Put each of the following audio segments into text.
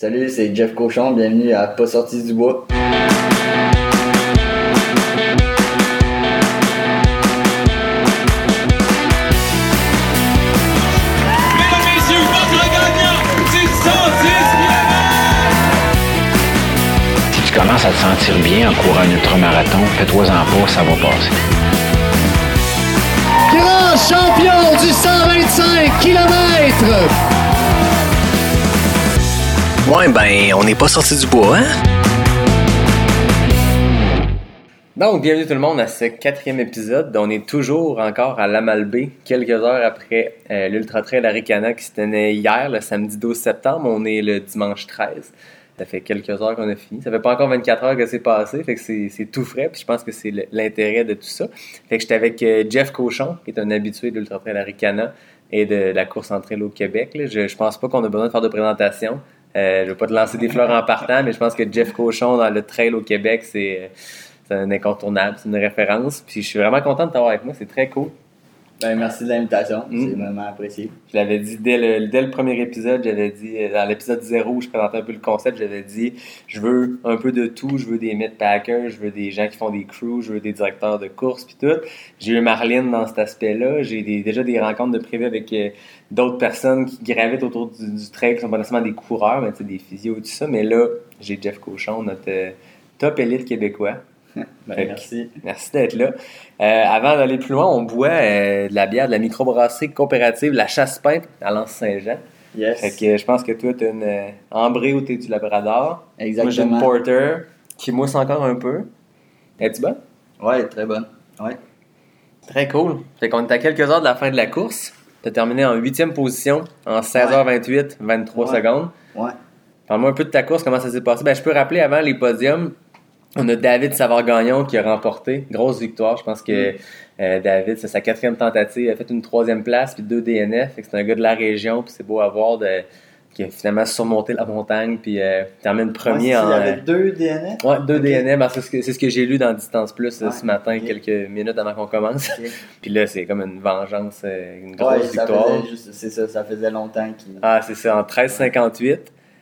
Salut, c'est Jeff Cochon, bienvenue à Pas sorti du bois. Mesdames, messieurs, votre gagnant du 110 Si tu commences à te sentir bien en courant un ultramarathon, fais-toi-en pas, ça va passer. Grand champion du 125 km. Ouais, ben, on n'est pas sorti du bois, hein? Donc, bienvenue tout le monde à ce quatrième épisode. On est toujours encore à Lamalbé, quelques heures après euh, l'Ultra Trail Aricana qui se tenait hier, le samedi 12 septembre. On est le dimanche 13. Ça fait quelques heures qu'on a fini. Ça fait pas encore 24 heures que c'est passé, fait que c'est tout frais. Je pense que c'est l'intérêt de tout ça. Fait que j'étais avec euh, Jeff Cochon, qui est un habitué de l'Ultra Trail Aricana et de la course en trail au Québec. Je, je pense pas qu'on a besoin de faire de présentation. Euh, je vais pas te lancer des fleurs en partant, mais je pense que Jeff Cochon dans le trail au Québec, c'est euh, un incontournable, c'est une référence. Puis je suis vraiment content de t'avoir avec moi, c'est très cool. Ben, merci de l'invitation, Mm. c'est vraiment apprécié. Je l'avais dit dès le, dès le premier épisode, j'avais dit, euh, dans l'épisode 0 où je présentais un peu le concept, j'avais dit, je veux un peu de tout, je veux des mid-packers, je veux des gens qui font des crews, je veux des directeurs de course, puis tout. J'ai eu Marlene dans cet aspect-là, j'ai des- déjà des rencontres de privé avec euh, d'autres personnes qui gravitent autour du, du trail, qui sont pas nécessairement des coureurs, mais des physios et tout ça, mais là, j'ai Jeff Cochon, notre euh, top élite québécois. Ben, merci. Merci d'être là. Euh, avant d'aller plus loin, on boit euh, de la bière de la microbrasserie coopérative La Chasse-Pinte à Lens-Saint-Jean. Yes. Fait que je pense que toi, t'as une euh, ambrée ou t'es du Labrador. Moi, j'ai une Exactement. Porter qui mousse encore un peu. Es-tu bonne? Ouais, très bonne. Ouais. Très cool. Fait qu'on est à quelques heures de la fin de la course. T'as terminé en huitième position en 16h28, 23 Ouais. secondes. Ouais. Parle-moi un peu de ta course, comment ça s'est passé? Ben, je peux rappeler avant les podiums, on a David Savard-Gagnon qui a remporté. Grosse victoire. Je pense que euh, David, c'est sa quatrième tentative. Il a fait une troisième place puis deux DNF. C'est un gars de la région. Puis c'est beau à voir de, qui a finalement surmonté la montagne. Puis euh, termine premier Ouais, en. Il y avait deux DNF. Ouais, deux. DNF, c'est ce que- ce que j'ai lu dans Distance Plus Ouais, ce matin, quelques minutes avant qu'on commence. Puis là, c'est comme une vengeance, euh, une grosse Ouais, victoire. c'est ça, ça faisait longtemps qu'il. Ah, c'est ça, en 13,58.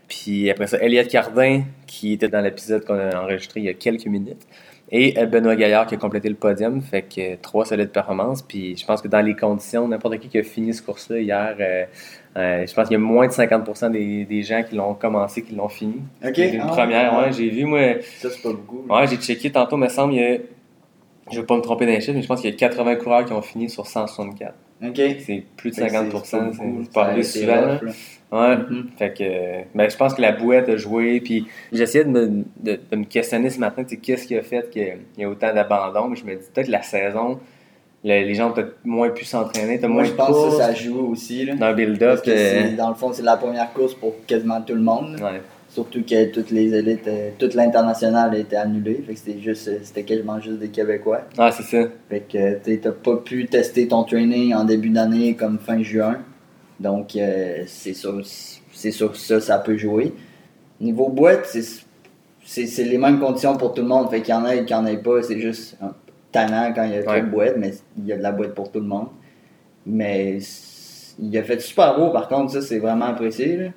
Puis après ça, Elliot Cardin, qui était dans l'épisode qu'on a enregistré il y a quelques minutes. Et euh, Benoît Gaillard qui a complété le podium. Fait que euh, trois solides performances. Puis je pense que dans les conditions, n'importe qui qui a fini ce course-là hier, euh, euh, je pense qu'il y a moins de 50% des, des gens qui l'ont commencé qui l'ont fini. Ok. C'est une Ah, première, ouais. ouais, j'ai vu, moi. Ça, c'est pas beaucoup. Ouais, j'ai checké tantôt, me semble, il y a. Je vais pas me tromper d'un chiffre, mais je pense qu'il y a 80 coureurs qui ont fini sur 164. Ok. C'est plus de Fait que 50%, c'est été souvent. rough, là. Ouais. Mhm. Fait que, ben, je pense que la bouette a joué. Puis j'essayais de me, de, de me questionner ce matin, tu sais, qu'est-ce qui a fait qu'il y a autant d'abandon. Mais je me dis peut-être la saison, le- les gens ont peut-être moins pu s'entraîner, Moi, moins je pense que ça, ça joue aussi. Là. dans le build-up. Euh, dans le fond, c'est la première course pour quasiment tout le monde. ouais. Surtout que toutes les élites, euh, toute l'international a été annulée. Fait que c'était juste, euh, c'était quasiment juste des Québécois. Ah, c'est ça. Fait que tu sais, t'as pas pu tester ton training en début d'année comme fin juin. Donc euh, c'est sûr, c'est sûr que ça, ça peut jouer. Niveau boîte, c'est, les mêmes conditions pour tout le monde. Fait qu'il y en a et qu'il y en ait pas, c'est juste un tannant quand il y a trop Ouais. de boîtes, mais il y a de la boîte pour tout le monde. Mais il a fait super beau par contre, ça c'est vraiment apprécié. là.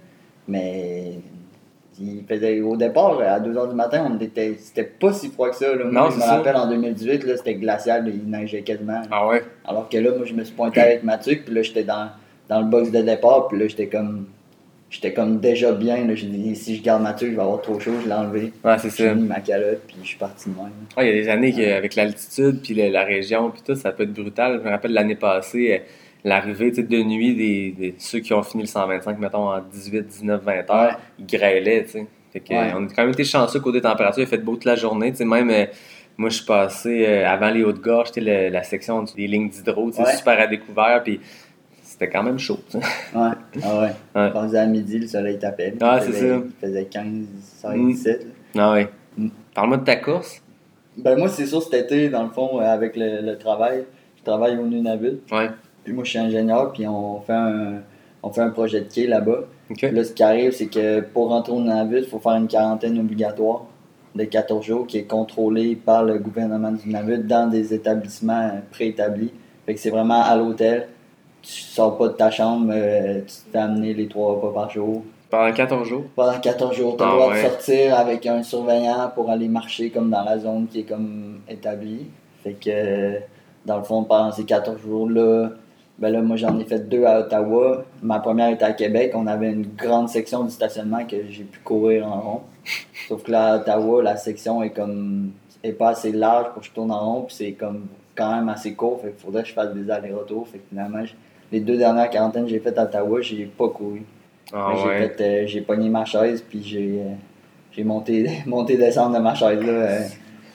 Mais il faisait au départ, à 2h du matin, on était, c'était pas si froid que ça. Là. Moi, Non, je me ça. rappelle en 2018, là, c'était glacial, il neigeait quasiment. Ah ouais? Alors que là, moi, je me suis pointé avec Mathieu, puis là, j'étais dans, dans le box de départ, puis là, j'étais comme. J'étais comme déjà bien. J'ai dit, si je garde Mathieu, je vais avoir trop chaud, je l'ai enlevé. Ouais, c'est J'ai mis ma calotte, puis je suis parti de même. Ouais, il y a des années qu'avec l'altitude, puis la, la région, puis tout, ça peut être brutal. Je me rappelle l'année passée, euh, l'arrivée de nuit des, des- ceux qui ont fini le 125, mettons, en 18, 19, 20 heures, Ouais. ils grêlaient, tu sais. Fait que, Ouais. On a quand même été chanceux côté température, il a fait beau toute la journée, tu sais, même... euh, moi, je suis passé euh, avant les Hautes-Gorges, c'était le- la section des lignes d'hydro, Ouais. super à découvert, puis c'était quand même chaud. Ouais, ah ouais. Ouais. Rendu à midi, le soleil tapait. Ah, c'est ça. Il faisait 15, 16, Mm. 17. là. Ah ouais. Mm. Parle-moi de ta course. Ben, moi, c'est sûr, cet été, dans le fond, euh, avec le, le travail, je travaille au Nunavut. Ouais. Puis moi, je suis ingénieur, puis on fait un, on fait un projet de quai là-bas. OK. Là, ce qui arrive, c'est que pour rentrer au Nunavut, il faut faire une quarantaine obligatoire de 14 jours qui est contrôlée par le gouvernement du Nunavut dans des établissements préétablis. Fait que c'est vraiment à l'hôtel. Tu sors pas de ta chambre, euh, tu te fais amener les trois repas par jour. Pendant 14 jours? pendant 14 jours. Tu as Ah le droit ouais. de sortir avec un surveillant pour aller marcher comme dans la zone qui est comme établie. Fait que, euh, dans le fond, pendant ces 14 jours-là, ben là, moi j'en ai fait deux à Ottawa. Ma première était à Québec. On avait une grande section du stationnement que j'ai pu courir en rond. Sauf que là, à Ottawa, la section est comme est pas assez large pour que je tourne en rond. Puis c'est comme quand même assez court. Fait qu'il faudrait que je fasse des allers-retours. Fait que finalement, les deux dernières quarantaines que j'ai faites à Ottawa, j'ai pas couru. Ah j'ai ouais. euh, j'ai pogné ma chaise, puis j'ai euh, j'ai monté, monté descendre de ma chaise. Là, euh,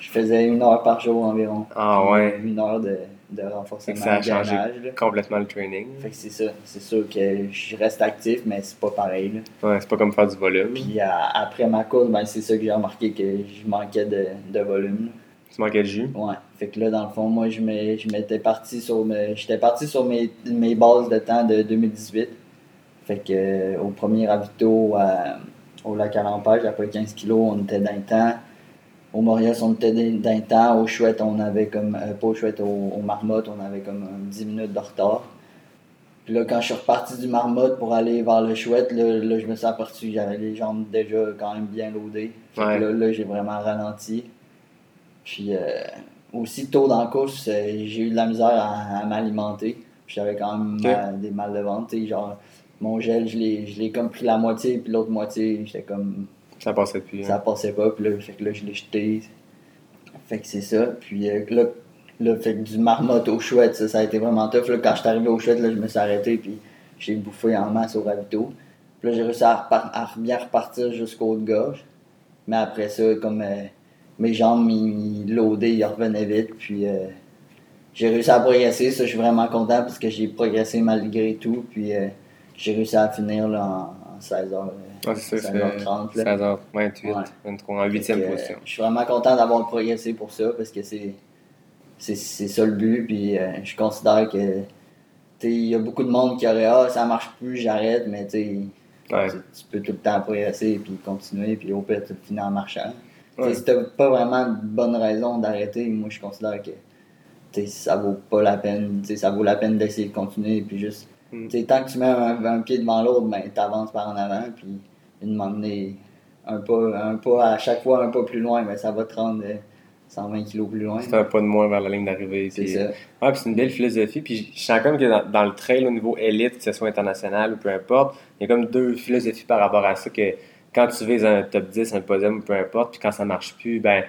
je faisais une heure par jour environ. Ah ouais. Une heure de, de renforcement ça a de changé là. complètement le training. Fait que c'est ça. C'est sûr que je reste actif, mais c'est pas pareil. Là. Ouais, c'est pas comme faire du volume. Puis après ma course, ben, c'est ça que j'ai remarqué que je manquais de, de volume. là. Tu manquais de jus. Ouais. Fait que là, dans le fond, moi, je m'étais parti sur mes, j'étais parti sur mes, mes bases de temps de 2018. Fait que euh, au premier ravito à- au lac à l'Empêche, après 15 kilos, on était dans le temps. Au Maurias, on était dans le temps. Au Chouette, on avait comme, euh, pas au Chouette, au, au Marmotte, on avait comme euh, 10 minutes de retard. Puis là, quand je suis reparti du Marmotte pour aller vers le Chouette, là, là, je me suis aperçu que j'avais les jambes déjà quand même bien loadées. Fait que Ouais. là, là, j'ai vraiment ralenti. Puis euh, aussi tôt dans la course, euh, j'ai eu de la misère à, à m'alimenter. Puis J'avais quand même mal- des mal de ventre. Genre, mon gel, je l'ai comme pris la moitié, puis l'autre moitié, j'étais comme. Ça passait. Ça hein. passait pas, puis là, fait que là, je l'ai jeté. Fait que c'est ça. Puis euh, là, là, fait que du marmotte au chouette, ça, ça a été vraiment tough. Là, quand je suis arrivé au chouette, là, je me suis arrêté, puis j'ai bouffé en masse au ravito. Puis là, j'ai réussi à, bien repartir jusqu'au haut de gorge. Mais après ça, comme euh, mes jambes, ils, loadaient, ils revenaient vite. Puis euh, j'ai réussi à progresser. Ça, je suis vraiment content parce que j'ai progressé malgré tout. Puis euh, j'ai réussi à finir là, en, en 16 heures. euh, Ouais, c'est ça, 16h30. c'est là. 16h28, Ouais. 23, en 8 Fait que, euh, position. Je suis vraiment content d'avoir progressé pour ça parce que c'est c'est ça le but. Puis euh, je considère que il y a beaucoup de monde qui aurait ah ça marche plus, j'arrête, mais Ouais. tu peux tout le temps progresser puis continuer puis au pire tu finis en marchant. Ouais. Si t'as pas vraiment de bonne raison d'arrêter, moi je considère que ça vaut pas la peine. Ça vaut la peine d'essayer de continuer puis juste Mm. tant que tu mets un, un pied devant l'autre, ben t'avances par en avant puis une m'emmener un pas, un pas à chaque fois un pas plus loin, ben ça va te rendre euh, 120 kilos plus loin. C'est un pas de moins vers la ligne d'arrivée. C'est ça. Ouais, puis c'est une belle philosophie. Puis je sens comme que dans, dans le trail au niveau élite, que ce soit international ou peu importe, il y a comme deux philosophies par rapport à ça que quand tu vises un top 10, un podium ou peu importe, puis quand ça marche plus, ben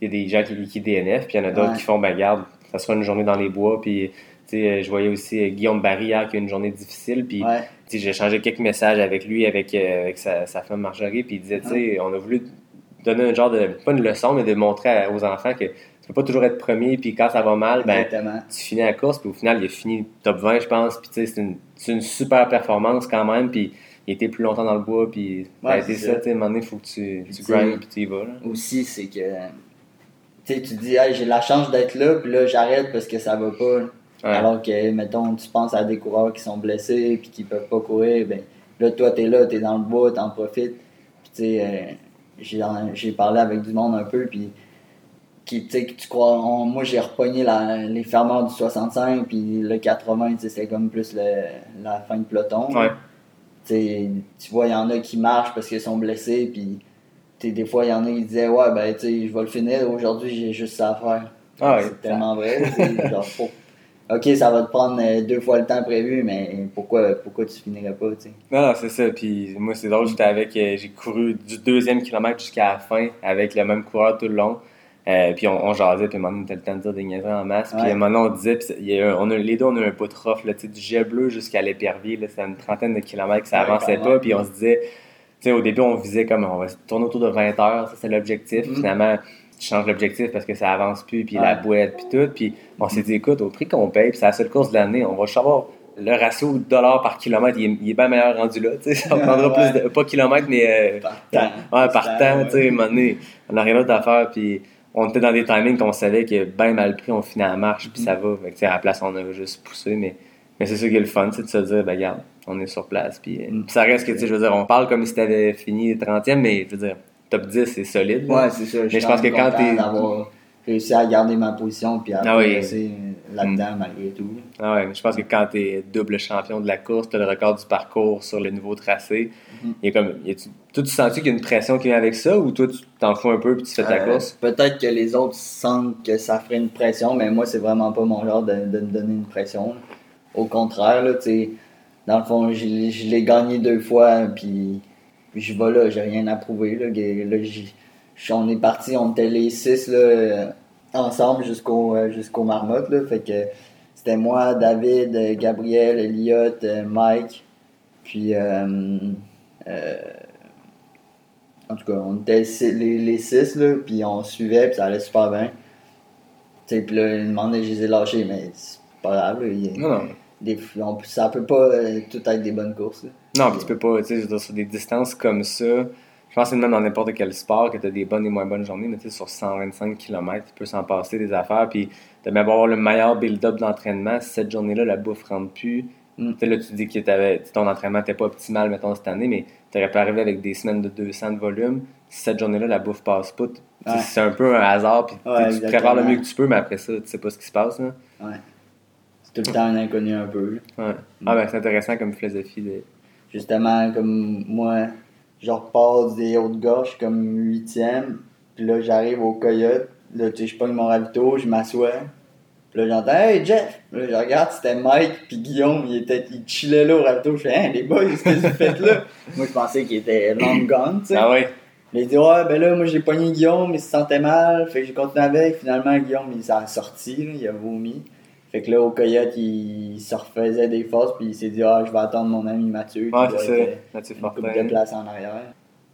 il y a des gens qui liquident DNF, puis il y en a d'autres Ouais. qui font, ben garde, ça sera une journée dans les bois, puis tu sais, euh, je voyais aussi euh, Guillaume Barry hier qui a une journée difficile, puis Ouais. j'ai échangé quelques messages avec lui, avec, euh, avec sa, sa femme Marjorie, puis il disait, tu sais, on a voulu donner un genre de, pas une leçon, mais de montrer aux enfants que tu peux pas toujours être premier, puis quand ça va mal, ben Exactement. tu finis la course, puis au final, il a fini top 20, je pense. Puis, tu sais, c'est une, c'est une super performance quand même. Puis, il était plus longtemps dans le bois. Puis, Ouais, été ça, tu sais, à un moment donné, il faut que tu, tu grindes, puis tu y vas. Là. Aussi, c'est que tu sais, tu te dis, hey, j'ai la chance d'être là, puis là, j'arrête parce que ça va pas. Ouais. Alors que, mettons, tu penses à des coureurs qui sont blessés, puis qui peuvent pas courir, ben là, toi, t'es là, t'es dans le bois, t'en profites. Puis, tu sais, euh, j'ai, parlé avec du monde un peu, puis qui, tu sais, tu crois, on- moi, j'ai repogné la, les fermeurs du 65, puis le 80, tu sais, c'est comme plus le- la fin de peloton. Ouais. Tu vois, il y en a qui marchent parce qu'ils sont blessés, puis des fois, il y en a qui disaient Ouais, ben, tu sais, je vais le finir, aujourd'hui, j'ai juste ça à faire. Ah c'est tellement vrai. genre, Ok, ça va te prendre euh, deux fois le temps prévu, mais pourquoi, pourquoi tu finirais pas, tu sais? Non, non, c'est ça. Puis, moi, c'est drôle, j'étais avec, euh, j'ai couru du deuxième kilomètre jusqu'à la fin avec le même coureur tout le long. Euh, puis on, on jasait, puis donné, on était le temps de dire des niaiseries en masse. Puis donné, on disait, puis il y a un- on a, les deux, on a un bout de rough, là, du jet bleu jusqu'à l'épervier, c'était une trentaine de kilomètres, ça Ouais, avançait pas, puis on se disait, tu sais, au début, on visait comme, on va se tourner autour de 20 heures, ça c'est l'objectif. Mhm. Finalement, tu changes l'objectif parce que ça avance plus, puis Ouais. la boîte, puis tout. Puis on s'est dit, écoute, au prix qu'on paye, puis c'est la seule course de l'année, on va savoir le ratio de dollars par kilomètre, il est, il est bien meilleur rendu là, tu sais, ça prendra Ouais. plus de, pas kilomètre, mais euh, Par temps. Ouais, par Temps, tu sais, on n'a rien d'autre à faire, puis on était dans des timings qu'on savait que bien mal pris, on finit à la marche, puis ça va. Fait que, tu sais, à la place, on a juste poussé, mais, mais c'est ça qui est le fun, c'est de se dire, ben regarde, on est sur place, puis, euh, Mm. ça reste que, tu sais, je veux dire, on parle comme si t'avais fini 30e, mais je veux dire, top 10, c'est solide. là. Ouais, c'est ça. Mais je pense que quand t'es- d'avoir réussi à garder ma position puis à Ah oui. progresser là-dedans malgré tout. Ah ouais, mais je pense que quand tu es double champion de la course, tu as le record du parcours sur le nouveau tracé. Il a comme, toi, tu sens qu'il y a une pression qui vient avec ça ou toi, tu t'en fous un peu puis tu fais ta Euh, course? Peut-être que les autres sentent que ça ferait une pression, mais moi, c'est vraiment pas mon genre de, de me donner une pression. Au contraire, là, tu sais, dans le fond, je, l'ai- je l'ai gagné deux fois, puis, puis je vais là, j'ai rien à prouver. Là, là, on est parti, on était les six là, ensemble jusqu'au euh, jusqu'au marmotte. Là, fait que c'était moi, David, Gabriel, Elliot, euh, Mike, puis euh, en tout cas, on était six- les, les six, là, puis on suivait, puis ça allait super bien. Tu puis là, il demandait, je les ai lâchés, mais c'est pas grave, là, il- Non, non. des, on- ça peut pas euh, tout être des bonnes courses. là. Non, puis tu peux pas, tu sais, sur des distances comme ça, je pense que c'est même dans n'importe quel sport que tu as des bonnes et moins bonnes journées, mais tu sais, sur 125 km, il peut s'en passer des affaires, puis tu beau avoir le meilleur build-up d'entraînement, cette journée-là, la bouffe rentre plus. Mm. Là, tu dis que t'avais- ton entraînement n'était pas optimal, mettons, cette année, mais tu aurais pu arriver avec des semaines de 200 de volume. Si cette journée-là, la bouffe passe pas, Ouais. c'est un peu un hasard, puis tu sais, Ouais, tu te prépares le mieux que tu peux, mais après ça, tu sais pas ce qui se passe. Là. Ouais. C'est tout le temps un inconnu un peu. Ouais. Ah, ben, c'est intéressant comme philosophie. De... Justement, comme moi, je repasse des hautes gorges comme huitième, puis là, j'arrive au coyote, là, tu sais, je pogne mon ravito, je m'assois. Puis là, j'entends Hey Jeff! Là, je regarde, c'était Mike, puis Guillaume, il, était, il chillait là au ravito. Je fais Hein, les boys, qu'est-ce que vous faites là? moi, je pensais qu'il était long gone, tu sais. Ah ouais? Il a dit Ouais, ben là, moi j'ai pogné Guillaume, il se sentait mal. Fait que j'ai continué avec. Finalement, Guillaume, il s'en est sorti, là, il a vomi. Fait que là, au coyote, il, se refaisait des forces, puis il s'est dit Ah, je vais attendre mon ami Mathieu. qui Ouais, c'est ça. Mathieu Une couple Fortin. de place en arrière.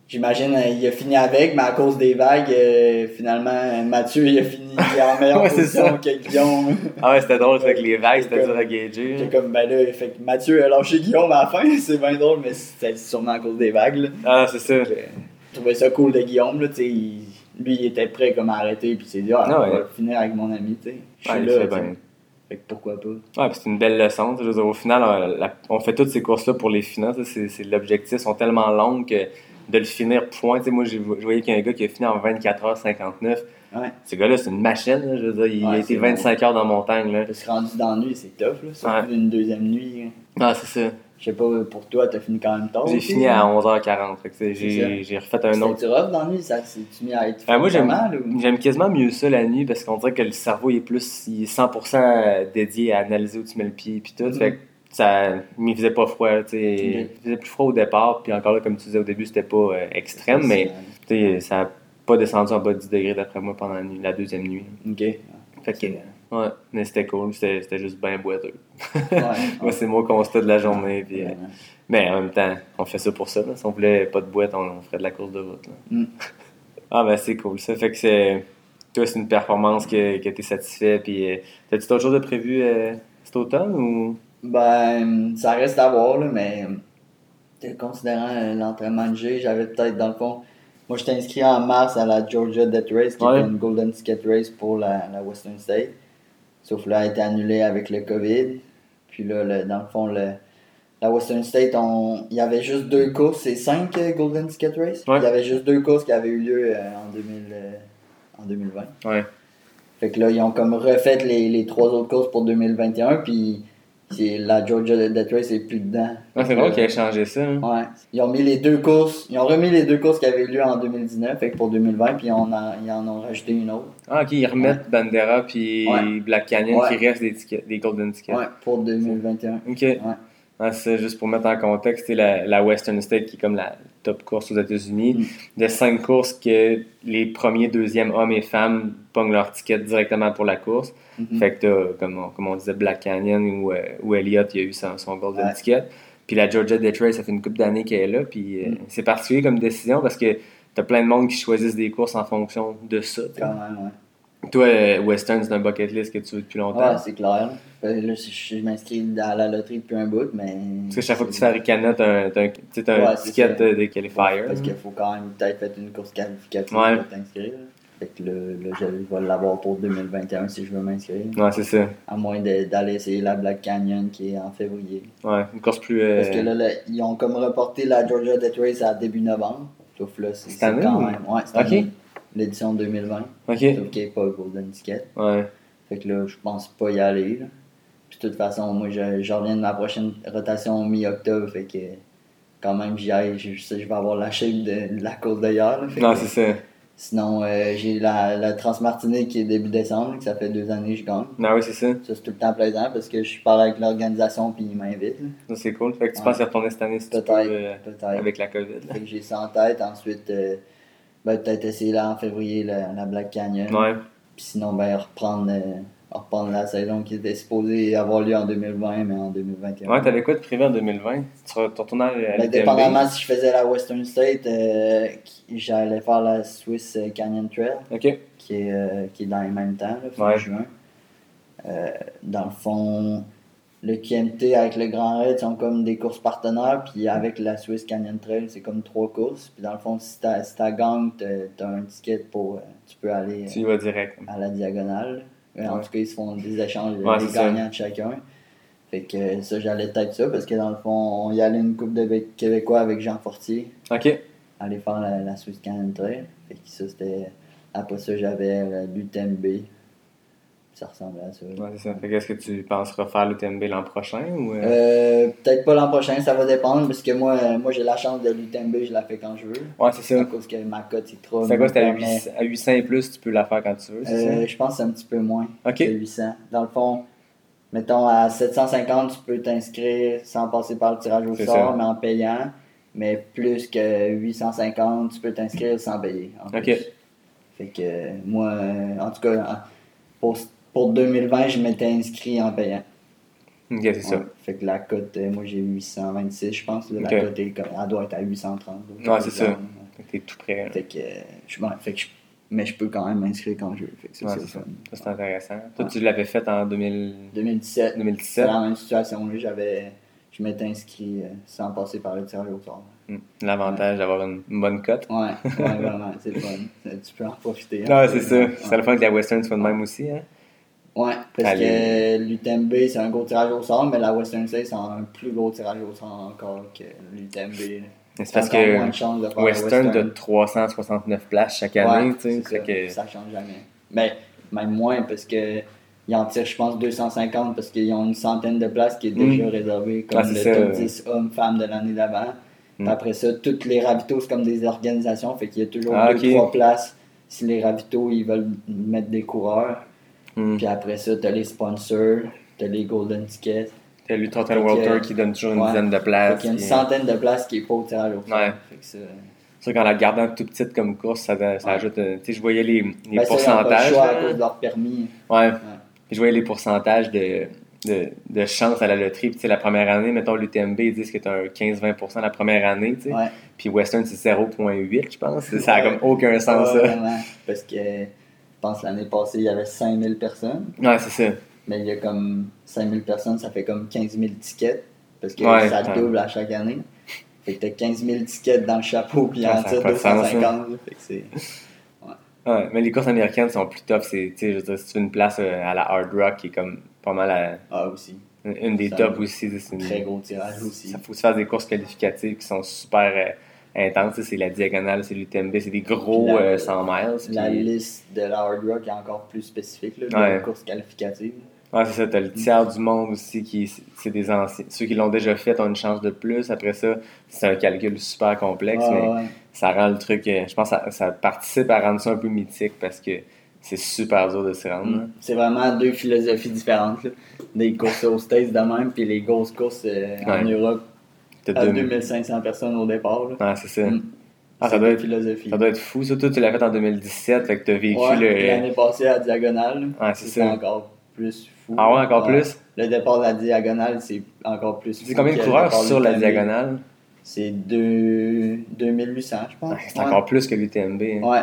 J'imagine euh, il a fini avec, mais à cause des vagues, euh, finalement, Mathieu il a fini en meilleure Ouais, position que Guillaume. Ah ouais, c'était drôle, c'est avec les vagues, c'était dur à gager. J'ai comme, ben là, fait que Mathieu a lâché Guillaume à la fin, c'est bien drôle, mais c'était sûrement à cause des vagues. Là. Ah, c'est ça. Je trouvais ça cool de Guillaume, là, tu sais, il- lui il était prêt comme à arrêter, puis il s'est dit, ah, Ah on ouais. va finir avec mon ami, tu sais. Je suis là, fait que pourquoi pas. Ouais, c'est une belle leçon. Je veux dire, au final, on, la- on fait toutes ces courses-là pour les finances. C'est, c'est l'objectif sont tellement longues que de le finir point. Tu sais, moi, j'ai, je voyais qu'il y a un gars qui a fini en 24h59. Ouais. Ce gars-là, c'est une machine. là, je veux dire, il a été c'est 25 heures dans la montagne. Là. Parce que rendu dans la nuit, c'est tough, là, surtout Ouais. une deuxième nuit. hein. Ah, c'est ça. Je sais pas, pour toi, t'as fini quand même tard. J'ai fini à 11h40. Fait que, tu sais, C'est j'ai, refait un autre. C'était-tu rough dans la nuit? Ça s'est-tu mis à être Ah, moi, j'aime, quasiment mieux ça la nuit parce qu'on dirait que le cerveau il est plus il est 100% dédié à analyser où tu mets le pied puis tout. Mhm. Fait ça il faisait pas froid. tu. Il faisait plus froid au départ. Puis encore là, comme tu disais au début, c'était pas euh, extrême, mais tu ça a pas descendu en bas de 10 degrés d'après moi pendant la, nuit- la deuxième nuit. Ok. Fait que, ouais, mais c'était cool. C'était, juste bien boiteux. Ouais. Moi, c'est mon constat de la journée. Puis, euh, Ouais. mais en même temps, on fait ça pour ça. là. Si on voulait pas de boîte, on, on ferait de la course de route. là. Mm. Ah, ben c'est cool. Ça fait que c'est. Toi, c'est une performance que, que tu es satisfait. Puis, euh, t'as-tu d'autres choses de prévu euh, cet automne ou? Ben, ça reste à voir, là, mais euh, considérant euh, l'entraînement que j'ai, j'avais peut-être, dans le fond, moi j'étais inscrit en mars à la Georgia Death Race, qui Ouais. était une Golden Ticket Race pour la, la Western State. Sauf là, elle a été annulée avec le COVID. Puis là, le- dans le fond, le, la Western State, on, il y avait juste deux courses, c'est cinq euh, Golden Ticket Race? Ouais. Il y avait juste deux courses qui avaient eu lieu euh, en, 2000, euh, en 2020. Ouais. Fait que là, ils ont comme refait les, les trois autres courses pour 2021, puis la Georgia Death Race est plus dedans. Ah, c'est vrai qu'il a changé ça. hein. Ouais. Ils ont mis les deux courses, ils ont remis les deux courses qui avaient eu lieu en 2019, fait que pour 2020, puis on en, ils en ont rajouté une autre. Ah, ok, ils remettent Bandera puis Ouais. Black Canyon Ouais. qui restent des, tickets, des Golden Tickets. Ouais, pour 2021. Ok. Ah, c'est juste pour mettre en contexte, c'est la, la Western State qui est comme la top course aux États-Unis. De cinq courses que les premiers, deuxièmes hommes et femmes pognent leur ticket directement pour la course. Mhm. Fait que t'as, comme on, comme on disait, Black Canyon ou, euh, ou Elliott, il a eu son, son Golden Ouais. Ticket. Puis la Georgia Race, ça fait une couple d'années qu'elle est là. Puis euh, Mm. c'est particulier comme décision parce que t'as plein de monde qui choisissent des courses en fonction de ça. Quand même, ouais. Toi, euh, Western, c'est un bucket list que tu veux depuis longtemps. Ouais, c'est clair. Que Là, je, m'inscris à la loterie depuis un bout, mais. Parce que chaque fois que tu fais Aricana, t'as un, un, t'as un Ouais, c'est ticket de, de qualifier. Parce qu'il faut quand même peut-être faire une course qualificative Ouais. pour t'inscrire. Fait que là, là, je vais l'avoir pour 2021 si je veux m'inscrire. Ouais, c'est ça. À moins d'aller essayer la Black Canyon qui est en février. Ouais, une course plus. euh, Parce que là, là, ils ont comme reporté la Georgia Death Race à début novembre. Sauf là, c'est c'est quand même. Ouais, cette Ok. L'édition 2020. Ok. Sauf qu'il n'y a pas Golden Ticket. Ouais. Fait que là, je pense pas y aller. Là. Puis de toute façon, moi, je, je reviens de ma prochaine rotation mi-octobre. Fait que quand même, j'y aille. Je sais que je vais avoir la shape de, de la course d'ailleurs. Non, c'est ça. Sinon, euh, j'ai la, la Transmartinique qui est début décembre, que ça fait deux années que je gagne. Non, oui, c'est ça. Ça, c'est tout le temps plaisant parce que je parle avec l'organisation puis ils m'invitent. Ça, c'est cool. Fait que tu Ouais. penses y retourner cette année si Peut-être, euh, peut-être. avec la COVID. là. Fait que j'ai ça en tête. Ensuite, euh, ben, peut-être essayer là en février la, la Black Canyon. Ouais. Puis sinon, ben, reprendre, euh, reprendre la saison qui était supposée avoir lieu en 2020, mais en 2021. Ouais, t'avais quoi de prévu en 2020? Tu re- tu retournes à, Ben, dépendamment si je faisais la Western State, euh, j'allais faire la Swiss Canyon Trail, Ok. qui est, euh, qui est dans les mêmes temps, là, fin Ouais. juin. Euh, dans le fond, le QMT avec le Grand Raid sont comme des courses partenaires, puis avec la Swiss Canyon Trail, c'est comme trois courses. Puis dans le fond, si t'as si gang, t'as un ticket pour. euh, tu peux aller Tu euh, vas direct. à la diagonale. Euh, En tout cas, ils se font des échanges, Ouais, ça. gagnants de chacun. Fait que euh, ça, j'allais peut-être ça, parce que dans le fond, on y allait une coupe de Bé- Québécois avec Jean Fortier, Ok. aller faire la, la Swiss Canyon Trail. Fait que ça, c'était. Après ça, j'avais euh, l'UTMB. Ça ressemblait à ça. Ouais, c'est ça. Fait que est-ce que tu penses refaire l'UTMB l'an prochain ou. euh? Euh, peut-être pas l'an prochain, ça va dépendre, parce que moi, moi j'ai la chance de l'UTMB, je la fais quand je veux. Ouais, c'est À ça. cause que ma cote est trop. C'est quoi, c'était à, mais, 800 à 800 et plus, tu peux la faire quand tu veux, c'est euh, Je pense que c'est un petit peu moins Ok. que 800. Dans le fond, mettons à 750, tu peux t'inscrire sans passer par le tirage au C'est sort, ça. mais en payant. Mais plus que 850, tu peux t'inscrire sans payer. en Ok. plus. Fait que moi, en tout cas, pour, pour 2020, je m'étais inscrit en payant. Ok, c'est ça. Fait que la cote, euh, moi j'ai 826, je pense. là. La cote est comme- elle doit être à 830. là. Ouais, c'est ça. Fait que t'es tout prêt. Fait que, euh, je, ouais, fait que je- mais je peux quand même m'inscrire quand je veux. Fait que ça, Ouais, c'est. Ça, c'est intéressant. Toi, tu l'avais fait en 2000 2017, c'est 2017. la même situation. là. J'avais, je m'étais inscrit euh, sans passer par le tirage au sort. Hmm. L'avantage d'avoir une, bonne cote. Ouais, ouais vraiment, c'est le fun. Tu peux en profiter. Non, hein. c'est ça. C'est le fun que la Western soit de même aussi. Hein? Ouais, parce que l'UTMB, c'est un gros tirage au sort, mais la Western State, c'est un plus gros tirage au sort encore que l'UTMB. C'est parce moins que de de faire la Western, t'as 369 places chaque année. Ouais, ça, que- ça change jamais. Mais même moins parce que ils en tirent, je pense, 250 parce qu'ils ont une centaine de places qui est déjà Mm. réservée comme Ah, le c'est ça, top ouais. 10 hommes-femmes de l'année d'avant. Mm. Puis Après ça, toutes les ravitaux, c'est comme des organisations, fait qu'il y a toujours Ah, deux, ok. trois places si les ravitaux ils veulent mettre des coureurs. Hmm. Puis après ça, t'as les sponsors, t'as les golden tickets. T'as l'Ultra Trail Fait World que- Tour qui donne toujours une Ouais. dizaine de places. qu'il y a une centaine de places qui est pas au tirage au. Ouais. C'est sûr qu'en la gardant toute petite comme course, ça, ça Ouais. ajoute. euh, Tu sais, je voyais les, les Ben, ça, le pourcentages. choix à là. cause de leur permis. Ouais. Je voyais les pourcentages de, de, de chance à la loterie. Puis, tu sais, la première année, mettons, l'UTMB, ils disent que tu as un 15-20% la première année. tu sais. Ouais. Puis Western, c'est 0,8, je pense. Ça a Ouais. comme aucun sens, Ouais, ça. vraiment. Parce que pense l'année passée, il y avait 5000 personnes. Ouais, c'est ça. Mais il y a comme 5000 personnes, ça fait comme 15 000 tickets. Parce que Ouais, ça ouais. double à chaque année. Fait que t'as 15 000 tickets dans le chapeau, puis en tire pas de sens, 250. là. Fait que c'est. Ouais, mais les courses américaines sont plus tough. C'est, je veux dire, si tu fais une place euh, à la Hard Rock, qui est comme pas mal la- Ah, aussi. une, une des tops aussi. c'est une- Très gros tirage aussi. Ça faut se faire des courses qualificatives qui sont super euh, sais, C'est la diagonale, c'est l'UTMB, c'est des gros la- euh, 100 miles. La puis- liste de la Hard Rock est encore plus spécifique, là, Ouais. la course qualificative. Ouais, c'est ça. T'as le tiers du monde aussi qui c'est des anciens. Ceux qui l'ont déjà fait ont une chance de plus. Après ça, c'est un calcul super complexe, Ah, mais ouais. ça rend le truc. euh, Je pense que ça, ça participe à rendre ça un peu mythique parce que c'est super dur de s'y rendre. là. C'est vraiment deux philosophies différentes. là. Des courses aux States de même, puis les grosses courses euh, en Ouais. Europe T'as à deux- 2500 personnes au départ. là. Ouais, c'est ça. Mm. Ah, ça doit être- philosophies. Ça doit être fou. Toi, tu l'as fait en 2017, fait que t'as vécu Ouais, le. L'année passée à Diagonale, Ouais, c'est ça. encore plus fou. Ah ouais, encore plus? Le départ de la Diagonale, c'est encore plus fou. C'est combien de coureurs sur la diagonale? C'est deux- 2800, je pense. Ouais, c'est Ouais. encore plus que l'UTMB. hein. Ouais.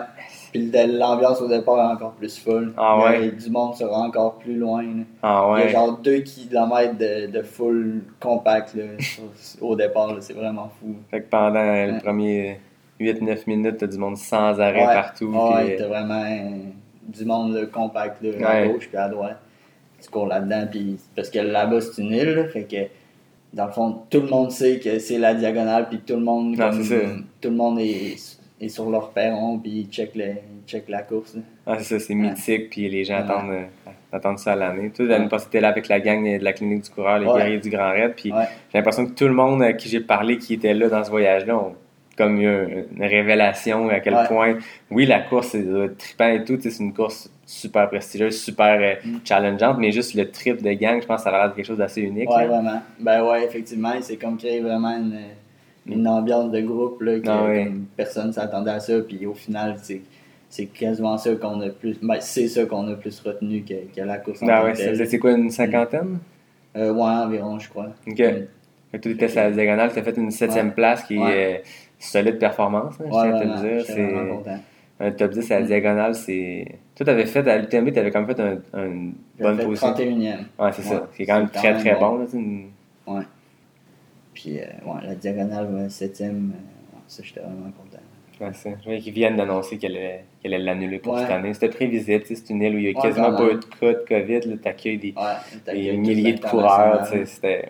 Puis l'ambiance au départ est encore plus folle. Ah ouais? Du monde sera encore plus loin. là. Ah Il y a ouais. genre 2 km de, de full compact là, au départ. C'est vraiment fou. Fait que pendant euh, le Ouais. premier 8-9 minutes, t'as du monde sans arrêt Ouais. partout. Ouais, puis, t'as vraiment euh, du monde là, compact là, à Ouais. gauche puis à droite. Tu cours là-dedans. Puis, parce que là-bas, c'est une île. fait que dans le fond, tout le monde sait que c'est la diagonale. Puis tout le monde, comme- tout le monde est, est sur leur perron. Puis ils checkent, le- ils checkent la course. là. Ah, c'est ça, c'est mythique, puis les gens attendent euh, d'attendre ça à l'année. Toi, Ouais. passée, t'étais là avec la gang de la clinique du coureur, les guerriers du Grand Raid. Puis j'ai l'impression que tout le monde à qui j'ai parlé qui était là dans ce voyage-là ont comme eu un- une révélation à quel Ouais. point, oui, la course, c'est être trippant et tout. C'est une course super prestigieuse, super euh, Mm. challengeante, mais juste le trip de gang, je pense que ça a l'air de quelque chose d'assez unique. Là. vraiment. Ben ouais, effectivement, c'est comme créer vraiment une, une ambiance de groupe là, que Ah ouais. comme personne s'attendait à ça. Puis au final, c'est quasiment ça qu'on a plus. Ben, c'est ça qu'on a plus retenu que, que la course en ouais, que c'est quoi, une cinquantaine? Euh, ouais, environ, je crois. Ok. Que toi, t'étais sur la diagonale, t'as fait une septième Ouais. place qui Ouais. est solide performance, hein, je Ouais, tiens à te le dire. C'est un top 10 à la Mm. diagonale, c'est. Toi, t'avais fait à l'UTMB, t'avais quand même fait un- une bonne fait position. 31e. Ouais, c'est ça. Ouais, C'est quand même très très bon. là, une- Ouais. Puis, euh, ouais, la diagonale, ouais, 7e, euh, ça, j'étais vraiment content. Ouais, voyais qu'ils viennent d'annoncer qu'elle allait, allait l'annuler pour Ouais. cette année. C'était prévisible. tu C'est une île où il n'y a quasiment pas eu de cas de COVID. là, T'accueilles des, des milliers de coureurs. tu C'était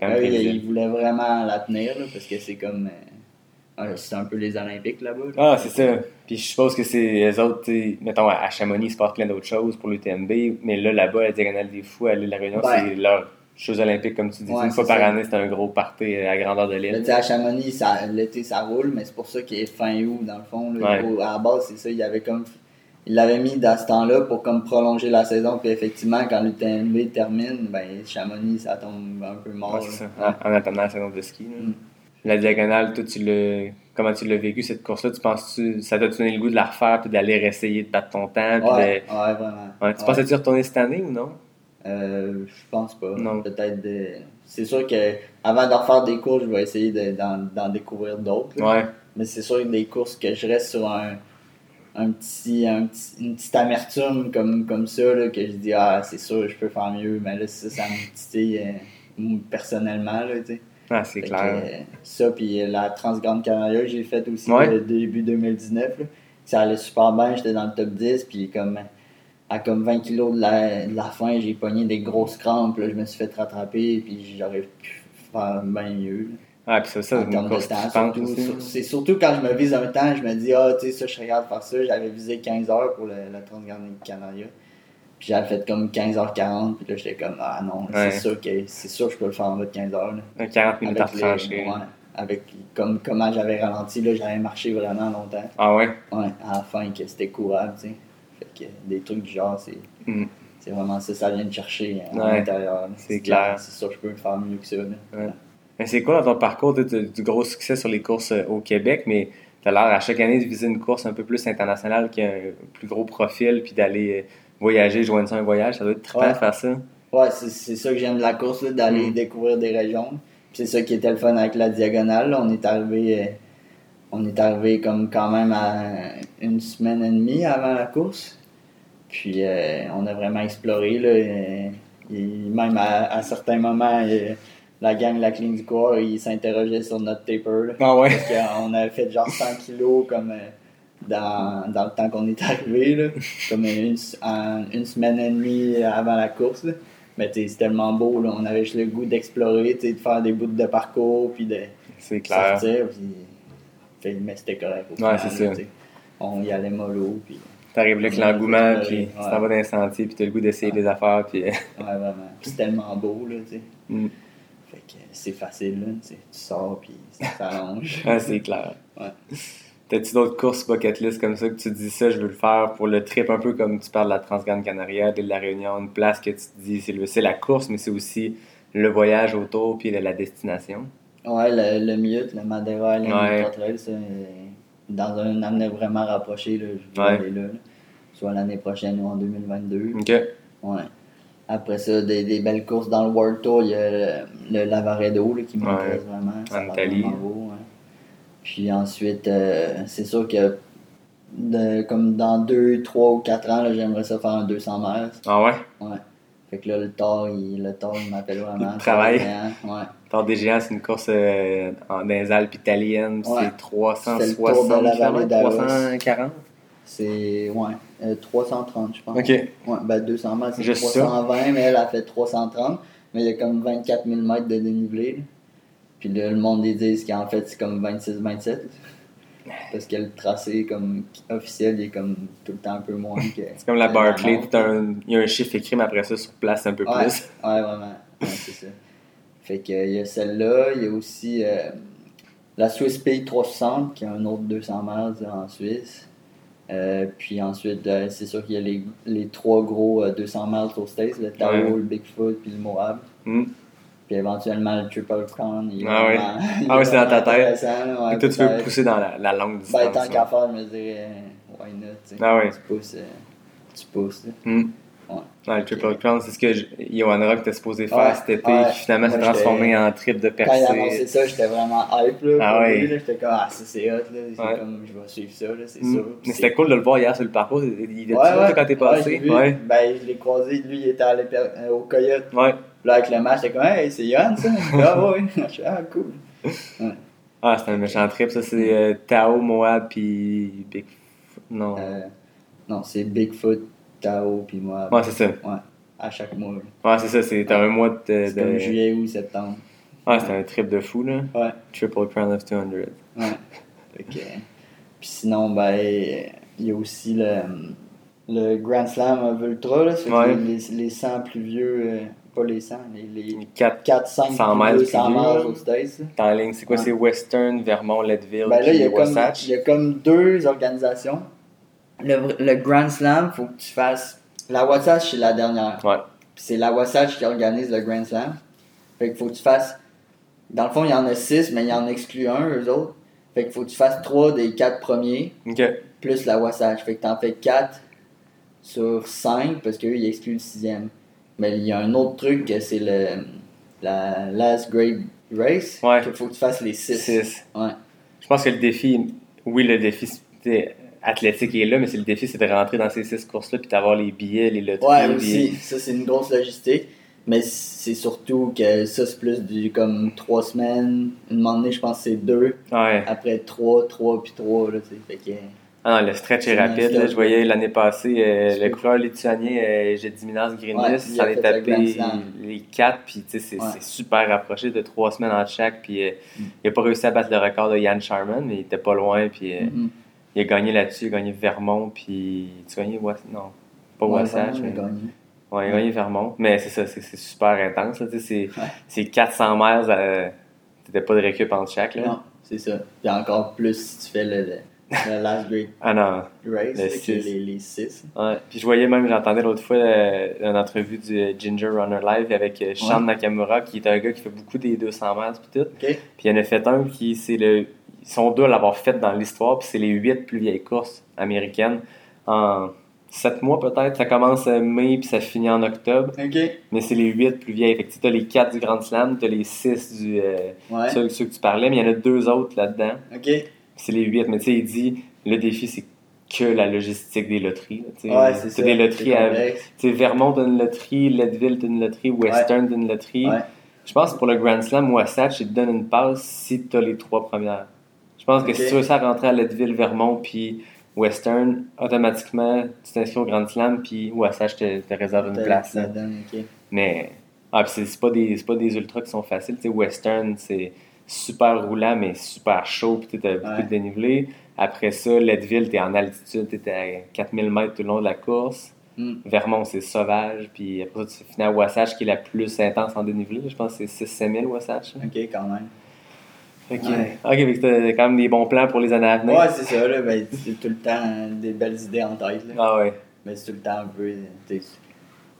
quand même oui, prévisible. ils voulaient vraiment la tenir, là, parce que c'est comme. euh, c'est un peu les Olympiques là-bas. là. Ah, c'est ça. Puis je suppose que c'est les autres, tu mettons, à Chamonix, il se passe plein d'autres choses pour l'UTMB, mais là, là-bas, la Diagonale des Fous, à l'île de la Réunion, c'est leur Jeux olympiques, comme tu dis. Ouais, une fois par ça. année, c'est un gros party à la grandeur de tu l'île. à Chamonix, ça- l'été, ça roule, mais c'est pour ça qu'il est fin août, dans le fond. là. Ouais. À la base, c'est ça. Il avait comme. Il l'avait mis dans ce temps-là pour comme prolonger la saison. Puis effectivement, quand l'UTMB termine, ben Chamonix, ça tombe un peu mort. Ouais, ça. En, en attendant la saison de ski. là. Mm. La diagonale, toi, tu l'as- comment tu l'as vécu cette course-là? Tu penses-tu ça t'a donné le goût de la refaire puis d'aller essayer de battre ton temps? puis Ouais, de- ouais, vraiment. Ouais, Tu pensais-tu retourner cette année ou non? Euh, je pense pas. Non. Peut-être de... C'est sûr que avant de refaire des courses, je vais essayer de- d'en, découvrir d'autres. Ouais. Mais c'est sûr que des courses que je reste sur un, un petit, un petit- une petite amertume comme, comme ça, là, que je dis ah c'est sûr je peux faire mieux, mais là ça, ça me titille euh, personnellement là, tu sais. Ah, c'est clair. que, euh, ça puis la Transgrande Canaria que j'ai faite aussi Ouais. début 2019 là. ça allait super bien, j'étais dans le top 10 puis comme à comme 20 kilos de la, de la fin, j'ai pogné des grosses crampes, là, je me suis fait rattraper puis j'aurais pu faire bien mieux. Ah, puis ça, ça, c'est surtout. C'est quand je me vise un temps, je me dis, ah, tu sais, ça, je regarde faire ça. J'avais visé 15 heures pour le, la Transgarde Canaria. Puis j'avais fait comme 15h40, puis là, j'étais comme, ah non, Ouais. c'est sûr que c'est sûr que je peux le faire en bas de 15 heures. là. Un 40 minutes à Avec, les- ouais, avec comme, comment j'avais ralenti, là, j'avais marché vraiment longtemps. Ah ouais? Ouais, à la fin, que c'était courable, tu sais. Des trucs du genre, c'est. Mm. C'est vraiment ça, ça vient de chercher à Ouais, l'intérieur. c'est clair. C'est sûr que je peux faire mieux que ça. Ouais. Mais c'est quoi dans ton parcours? Du gros succès sur les courses euh, au Québec, mais tu as l'air à chaque année de viser une course un peu plus internationale qui a un plus gros profil, puis d'aller euh, voyager, joindre ça à un voyage. Ça doit être trippant Ouais. de faire ça. Ouais, c'est ça que j'aime de la course, d'aller Mm. découvrir des régions. C'est ça qui était le fun avec la diagonale. là. On est arrivé, euh, on est arrivé comme quand même à une semaine et demie avant la course. Puis euh, on a vraiment exploré. Là, et même à, à certains moments, euh, la gang de la clinique du corps, ils s'interrogeaient sur notre taper. là. Ah ouais? Parce qu'on avait fait genre 100 kilos comme euh, dans, dans le temps qu'on est arrivé, là, comme une, en- une semaine et demie avant la course. là. Mais c'est tellement beau, là. on avait juste le goût d'explorer, de faire des bouts de parcours, puis de clair. sortir. Puis, fait- mais c'était correct. Ouais, c'est ça. On y allait mollo, puis T'arrives là avec l'engouement, puis ouais. tu t'en vas dans les sentiers, puis t'as le goût d'essayer Ouais. des affaires, puis... ouais, vraiment. Puis c'est tellement beau, là, tu sais. Mm. Fait que c'est facile, là, tu sais. Tu sors, puis ça s'allonge. c'est clair. Ouais. T'as-tu d'autres courses bucket list comme ça que tu te dis ça, je veux le faire pour le trip, un peu comme tu parles de la Transgrande Canaria, de la Réunion, une place que tu te dis, c'est le- c'est la course, mais c'est aussi le voyage autour, puis la, la destination? Ouais, le, le Mute, le Madeira Island Ouais. Euh, dans un avenir vraiment rapproché, là, je vais Ouais. aller là, là. Soit l'année prochaine ou en 2022. OK. Ouais. Après ça, des, des belles courses dans le World Tour, il y a le, le Lavaredo là, qui m'intéresse vraiment. Ça En Italie. vraiment beau, ouais. Puis ensuite, euh, c'est sûr que de- comme dans 2, 3 ou 4 ans, j'aimerais ça faire un 200 mètres. Ah ouais? Ouais. Fait que là, le Thor, il, le il m'appelle vraiment. Il travaille. C'est Ouais. Tort des géants, c'est une course euh, dans les Alpes italiennes, Ouais. c'est 360 C'est le tour de la vallée d'Aros. 340. C'est ouais, euh, 330, je pense. OK. Ouais, ben 200 mètres, c'est Juste ça. 320, mais elle a fait 330. Mais il y a comme 24 000 mètres de dénivelé. Puis là, le monde des disent qu'en fait, c'est comme 26-27. Parce que le tracé comme officiel il est comme tout le temps un peu moins que. C'est comme la Barclay, un- il y a un chiffre écrit, mais après ça, sur place, un peu Ouais, plus. ouais, vraiment. Ouais, c'est ça. Fait que, il y a celle-là, il y a aussi euh, la Swiss Peak 360, qui a un autre 200 miles en Suisse. Euh, puis ensuite, euh, c'est sûr qu'il y a les, les trois gros euh, 200 miles aux States, le Tao, Ouais. le Bigfoot, puis le Moab. Hmm. Puis éventuellement le Triple Crown. Ah il Ah c'est dans ta tête. ouais, Et toi, tu veux pousser dans la, la longue distance. Ben, tant qu'à faire, je me dirais, why not. Ah ouais. Tu pousses, euh, tu pousses, là. Ouais. Le Triple Crown, c'est ce que Johan Rock était supposé faire Ouais, cet été, ouais. qui finalement s'est transformé en trip de Quand il a annoncé percée. ça, j'étais vraiment hype, là. Ah ouais. J'étais comme, ah, ça c'est hot, là. Comme, je vais suivre ça, là, c'est Hmm. sûr. Mais c'était cool de le voir hier sur le parcours. Il était Ouais, là quand t'es passé. Ouais. Ben, je l'ai croisé, lui, il était allé euh, au Coyote. Ouais. Là, avec le match, j'étais comme, hey, c'est Yann, ça. ah, ouais. Je suis, ah, cool. Ah, c'était un méchant trip. Ça, c'est euh, Tao, Moab, puis Big. Non. Euh, non, c'est Bigfoot, Tao, puis moi. Ouais, c'est ça. Ouais, à chaque mois. là. Ouais, c'est ça. C'était un mois de. C'est comme de... juillet ou septembre. Ouais, c'était un trip de fou, là. Ouais. Triple Crown of 200. Ouais. Fait que, puis sinon, ben, il y a aussi le, le Grand Slam of Ultra, là, c'est Ouais. les, les 100 plus vieux, euh, pas les 100, les, les 4 4-5 100 plus miles vieux, plus 100 vieux, miles là. aux States. là. en ligne. C'est quoi? Ouais. C'est Western, Vermont, Leadville, Ben là, il y, a comme, il y a comme deux organisations. Le, le Grand Slam, faut que tu fasses. La Wasatch, c'est la dernière. Ouais. C'est la Wasatch qui organise le Grand Slam. Fait qu'il faut que tu fasses. Dans le fond, il y en a 6, mais il y en exclut un, eux autres. Fait qu'il faut que tu fasses 3 des 4 premiers, Ok. plus la Wasatch. Fait que t'en fais 4 sur 5, parce qu'eux, ils excluent le 6 Mais il y a un autre truc, que c'est le la Last Grade Race. Ouais. Qu'il faut que tu fasses les 6. 6. Ouais. Je pense que le défi, oui, le défi c'était athlétique est là, mais c'est le défi, c'est de rentrer dans ces six courses-là puis d'avoir les billets, les loteries. Ouais, aussi. Ça, c'est une grosse logistique. Mais c'est surtout que ça, c'est plus du comme 3 semaines. Une moment donné, je pense que c'est 2. Ouais. Après 3, 3, puis 3. Là, fait que, Ah non, le stretch est rapide. là. je voyais l'année passée euh, le coureur lituanien euh, Gediminas Grinis, Ouais, s'en a est tapé les quatre, puis tu sais, c'est Ouais. super rapproché de trois semaines entre chaque. Puis euh, Mm. il a pas réussi à battre le record de Jan Sharman, mais il était pas loin. Puis euh, Mhm. Il a gagné là-dessus, il a gagné Vermont, puis tu as gagné Non, pas Ouais, Wasatch, mais. il a gagné. Ouais, il a gagné Vermont. Mais c'est ça, c'est super intense. là, tu sais, C'est Ouais. c'est 400 miles, à... t'étais pas de récup entre chaque. Là. Non, c'est ça. Puis encore plus si tu fais le, Last Great Ah non, Race, Le six. les, les 6. Ouais. Puis je voyais même, j'entendais l'autre fois euh, une entrevue du euh, Ginger Runner Live avec euh, Sean Ouais. Nakamura, qui est un gars qui fait beaucoup des 200 miles puis tout. OK? Puis il y en a fait un qui, c'est le. Ils sont deux à l'avoir fait dans l'histoire, puis c'est les huit plus vieilles courses américaines en sept mois peut-être. Ça commence en mai, puis ça finit en octobre. Mais c'est les huit plus vieilles. Fait que tu as les quatre du Grand Slam, tu as les six du. euh, Ouais. ceux, ceux que tu parlais, mais il y en a deux autres là-dedans. C'est les huit. Mais tu sais, il dit le défi, c'est que la logistique des loteries. tu. Ouais, c'est des loteries à. Vermont d'une loterie, Leadville d'une loterie, Western d'une loterie. Ouais. Je pense que pour le Grand Slam, Wasatch, il te donne une passe si tu as les trois premières. Je pense que si tu veux ça rentrer à Leadville, Vermont, puis Western, automatiquement, tu t'inscris au Grand Slam, puis Wasatch te, te réserve une T'as- place. là. Mais ah, c'est pas, des, pas des ultras qui sont faciles. Western, c'est super roulant, mais super chaud, puis tu as beaucoup Ouais. de dénivelé. Après ça, Leadville, tu es en altitude, tu es à 4000 mètres tout le long de la course. Hmm. Vermont, c'est sauvage. Puis après ça, tu finis à Wasatch, qui est la plus intense en dénivelé. Je pense que c'est 6-7 000 Wasatch. là. OK, quand même. Ok, Ouais. ok, fait que t'as quand même des bons plans pour les années à venir. Ouais, c'est ça, là. Ben, c'est tout le temps des belles idées en tête, là. Ah ouais. Mais c'est tout le temps un peu.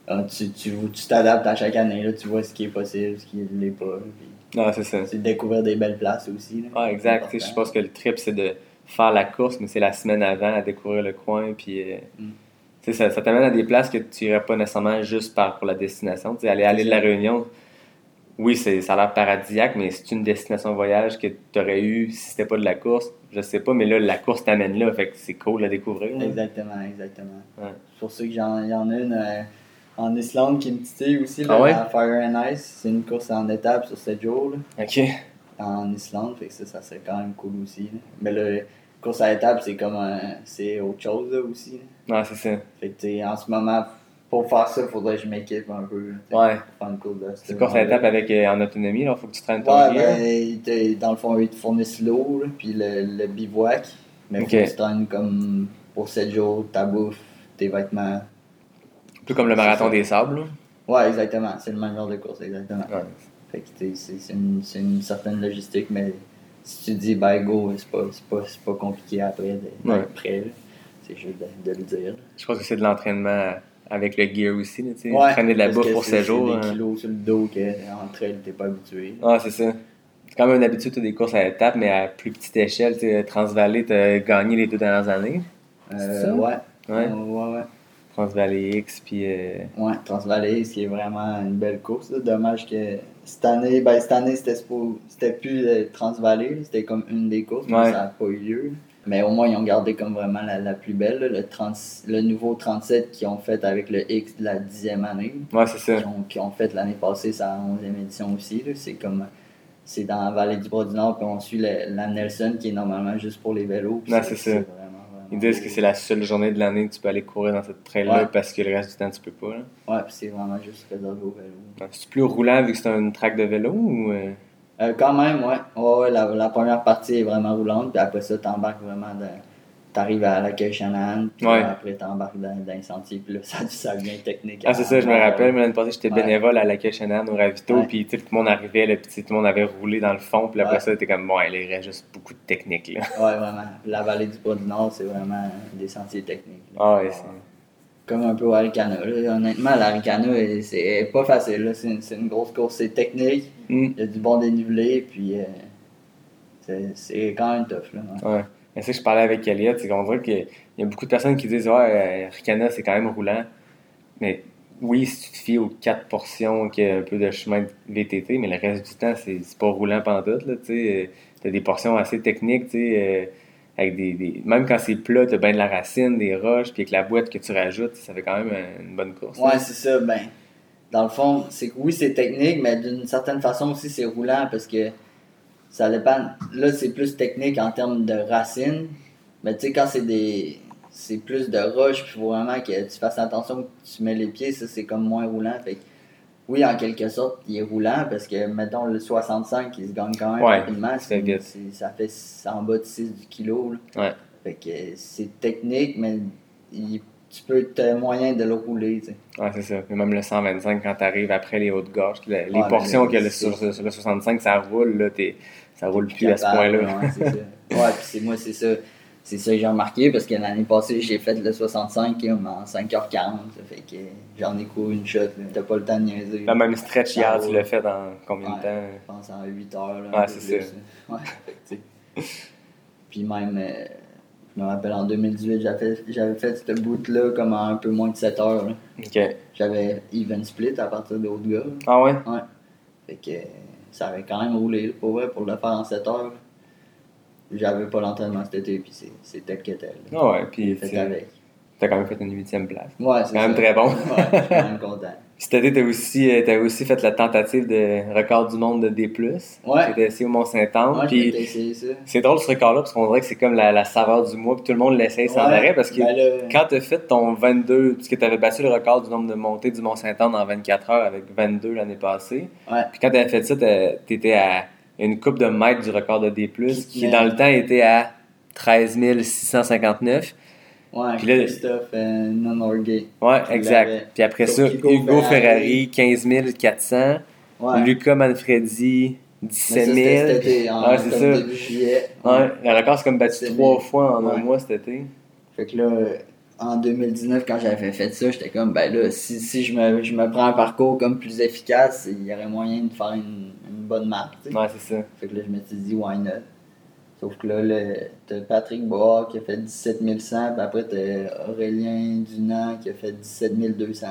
ah, Tu tu tu t'adaptes à chaque année, là. Tu vois ce qui est possible, ce qui ne l'est pas. Non, c'est ça. c'est de découvrir des belles places aussi. Là. Ah, exact. C'est Tu sais, Je pense que le trip, c'est de faire la course, mais c'est la semaine avant à découvrir le coin. Puis, euh, Mm. ça, ça t'amène à des places que tu irais pas nécessairement juste par, pour la destination. Tu sais, aller à l'île de la Réunion, oui, c'est, ça a l'air paradisiaque, mais c'est une destination de voyage que tu aurais eu si c'était pas de la course. Je sais pas, mais là, la course t'amène là. Fait que c'est cool à découvrir. là. Exactement, exactement. Ouais. Pour ça que j'en, y en a une euh, en Islande qui me titille aussi, là, Ah ouais? à Fire and Ice. C'est une course en étape sur 7 jours, là, Ok. en Islande. Fait que ça, ça serait quand même cool aussi. là. Mais là, course à étape, c'est comme c'est autre chose là, aussi. Non, c'est ça. Fait que en ce moment, pour faire ça, il faudrait que je m'équipe un peu. Ouais. pour faire une course de C'est une course à étape avec, euh, en autonomie, là? Faut que tu traînes ton Ouais, gear. ben, t'es- dans le fond, ils te fournissent l'eau, puis le, le bivouac. Mais Ok. faut que tu traînes comme pour 7 jours, ta bouffe, tes vêtements. Un peu comme le marathon des sables, là. Ouais, exactement. C'est le même genre de course, exactement. Ouais. Fait que t'sais, c'est c'est une, c'est une certaine logistique, mais si tu dis ben go, c'est pas, c'est pas, c'est pas compliqué après d'être Ouais. prêt. C'est juste de, de le dire. Je pense que c'est de l'entraînement avec le gear aussi, là, tu sais. Ouais, Traîner de la bouffe pour c'est- 7 jours. C'est hein. des kilos sur le dos qu'en trail, t'es pas habitué. Ah, c'est ça. C'est quand même une habitude, t'as des courses à étapes, mais à plus petite échelle. Tu sais, Transvalley, t'as gagné les deux dernières années. Euh, ça? ouais. Ouais. ouais, ouais. Transvalley X, puis. euh, Ouais, Transvalley, ce qui est vraiment une belle course. là. Dommage que cette année, ben, cette année, c'était plus le Transvalley, c'était comme une des courses, mais ça n'a pas eu lieu. Mais au moins, ils ont gardé comme vraiment la, la plus belle, là, le, 30 le nouveau 37 qu'ils ont fait avec le X de la dixième année. Ouais, c'est ça. Qui ont, fait l'année passée sa 11e édition aussi. C'est comme. C'est dans la vallée du Bras-du-Nord, puis on suit le- la Nelson qui est normalement juste pour les vélos. Ouais, c'est ça. vraiment, vraiment Ils disent que c'est la seule journée de l'année que tu peux aller courir dans cette trail-là Ouais. parce que le reste du temps, tu peux pas. Là. Ouais, puis c'est vraiment juste réservé au vélo. C'est plus roulant vu que c'est un track de vélo ou. euh, Euh, quand même, ouais. Ouais, la, la première partie est vraiment roulante, puis après ça, t'embarques vraiment dans. T'arrives à l'accueil Shannon, puis Ouais. après t'embarques dans, dans les sentiers, puis là, ça, ça devient technique. Ah, c'est ça, je me rappelle. Moi, L'année passée, j'étais Ouais. bénévole à l'accueil Shannon au Ravito, puis tout le monde arrivait, là, puis tout le monde avait roulé dans le fond, puis après ça, t'es comme, bon, il reste juste beaucoup de technique. Là. Ouais, vraiment. La vallée du Bas du Nord, c'est vraiment des sentiers techniques. là. Ah, ouais, c'est. Comme un peu au Aricana. là. Honnêtement, l'Aricana, elle, c'est pas facile. C'est une, c'est une grosse course, c'est technique. Hmm. Il y a du bon dénivelé, puis euh, c'est- c'est quand même tough. Là, ouais. Ouais. Mais ça, je parlais avec Elliot, c'est qu'on dirait qu'il y a beaucoup de personnes qui disent Ouais, Ricana, c'est quand même roulant. Mais oui, si tu te fies aux quatre portions qui a un peu de chemin de VTT, mais le reste du temps, c'est c'est pas roulant pendant tout. Tu as des portions assez techniques, tu sais, euh, avec des, des- Même quand c'est plat, tu as bien de la racine, des roches, puis avec la boîte que tu rajoutes, ça fait quand même une bonne course. Ouais, c'est ça. Ben, dans le fond, c'est oui, c'est technique, mais d'une certaine façon aussi, c'est roulant parce que ça dépend. Là, c'est plus technique en termes de racines. Mais tu sais, quand c'est des. C'est plus de roche, puis faut vraiment que tu fasses attention que tu mets les pieds, ça c'est comme moins roulant. Oui, en quelque sorte, il est roulant parce que, mettons, le 65, il se gagne quand même Ouais, rapidement. c'est Ça fait en bas de 6 du kilo. là. Ouais. Fait que c'est technique, mais il- tu peux te moyen de le rouler, tu sais. Ouais, c'est ça. Mais même le 125, quand tu arrives après les hautes gorges, les, portions que le, sur, sur le 65, ça roule, là, t'es- ça roule plus à ce point-là. Ouais, c'est ça. Ouais, puis c'est moi, c'est ça. C'est ça que j'ai remarqué parce que l'année passée, j'ai fait le 65 comme en 5h40. Ça fait que j'en ai couru une shot. là. T'as pas le temps de niaiser. La même stretch hier, tu l'as fait dans combien de temps? Je pense en 8 heures. Là, Ouais, c'est ça. là. Ouais. Puis même, euh, je me rappelle en 2018, j'avais fait, ce bout-là comme en un peu moins de 7 heures. là. Ok. J'avais even split à partir de Haute-Gare. Ah ouais? Ouais. Fait que ça avait quand même roulé là, pour vrai, pour le faire en 7 heures. J'avais pas l'entraînement cet été, puis c'est- tel que tel. Ah ouais, puis Fait tu avec. as quand même fait une huitième place. Ouais, c'est quand même très bon. Ouais, je suis quand même content. Cet été, tu as aussi, euh, t'as aussi fait la tentative de record du monde de D+. Ouais. Tu étais ici au Mont-Saint-Anne. Ouais, puis j'ai essayé ça. c'est drôle ce record-là, parce qu'on dirait que c'est comme la, la saveur du mois, puis tout le monde l'essaye sans Ouais, arrêt, parce que ben là- quand tu as fait ton 22, parce que tu avais battu le record du nombre de montées du Mont-Saint-Anne en 24 heures avec 22 l'année passée, Ouais. puis quand tu avais fait ça, une coupe de mètres du record de D+, qui Mais- dans le temps était à 13 659. Ouais, Puis là- Christophe euh, non-orgay. Ouais, exact. Puis après ça, Hugo Hugo, Ferrari. Ferrari, 15 400. Ouais. Lucas Manfredi, Mais 17 ça, 000. c'était cet été, en Ouais, c'est ça. début juillet. Ouais, le record, c'est comme battu trois fois en un Ouais. mois cet été. Fait que là, en 2019, quand j'avais fait ça, j'étais comme, ben là, si, si je, me, je me prends un parcours comme plus efficace, il y aurait moyen de faire une, une bonne marque. Ouais, c'est ça. Fait que là, je me suis dit, why not? Sauf que là, le- t'as Patrick Bois qui a fait 17 100, puis après t'as Aurélien Dunant qui a fait 17 200.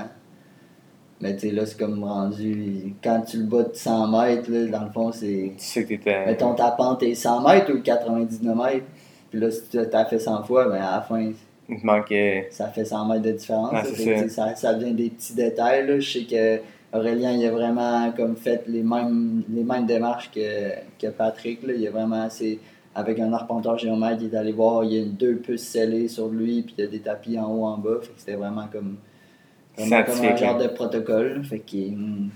Mais tu sais, là, c'est comme rendu. Quand tu le bats de 100 mètres, là, dans le fond, c'est. Tu sais que t'étais. Mettons, ta pente est 100 mètres ou 99 mètres. Puis là, si tu t'as fait 100 fois, ben à la fin, Il te manquait. ça fait 100 mètres de différence. Ah, ça, vient des petits détails. Là. Je sais que Aurélien, il a vraiment comme fait les mêmes, les mêmes démarches que, que Patrick. Là. Il a vraiment, avec un arpenteur géomètre, il est allé voir, il y a deux puces scellées sur lui, puis il y a des tapis en haut, en bas. C'était vraiment comme Vraiment comme un genre de protocole. Fait que mm,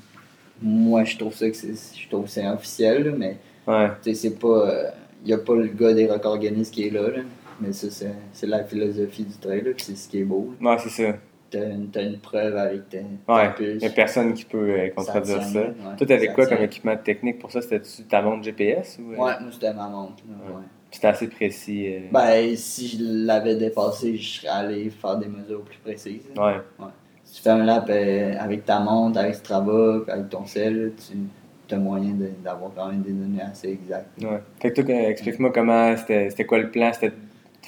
moi, je trouve ça que c'est, je trouve c'est officiel, là, mais Ouais. c'est pas. Il n'y a pas le gars des records Guinness qui est là, là. Mais ça, c'est, c'est la philosophie du trail, là, puis c'est ce qui est beau. là. Ouais, c'est ça. T'as une, une preuve avec ta, Ouais. Il n'y a personne qui peut euh, contredire Ça ça. ouais. Toi, t'avais quoi tient. comme équipement technique pour ça? C'était-tu ta montre GPS ou euh, Ouais, moi, c'était ma montre. là, Ouais. ouais. C'était assez précis. euh, Ben, si je l'avais dépassé, je serais allé faire des mesures plus précises. là. Ouais. Si tu fais un lap euh, avec ta montre, avec Strava, avec ton sel, tu as moyen d'avoir quand même des données assez exactes. ouais. Fait que toi, explique-moi comment c'était quoi le plan? C'était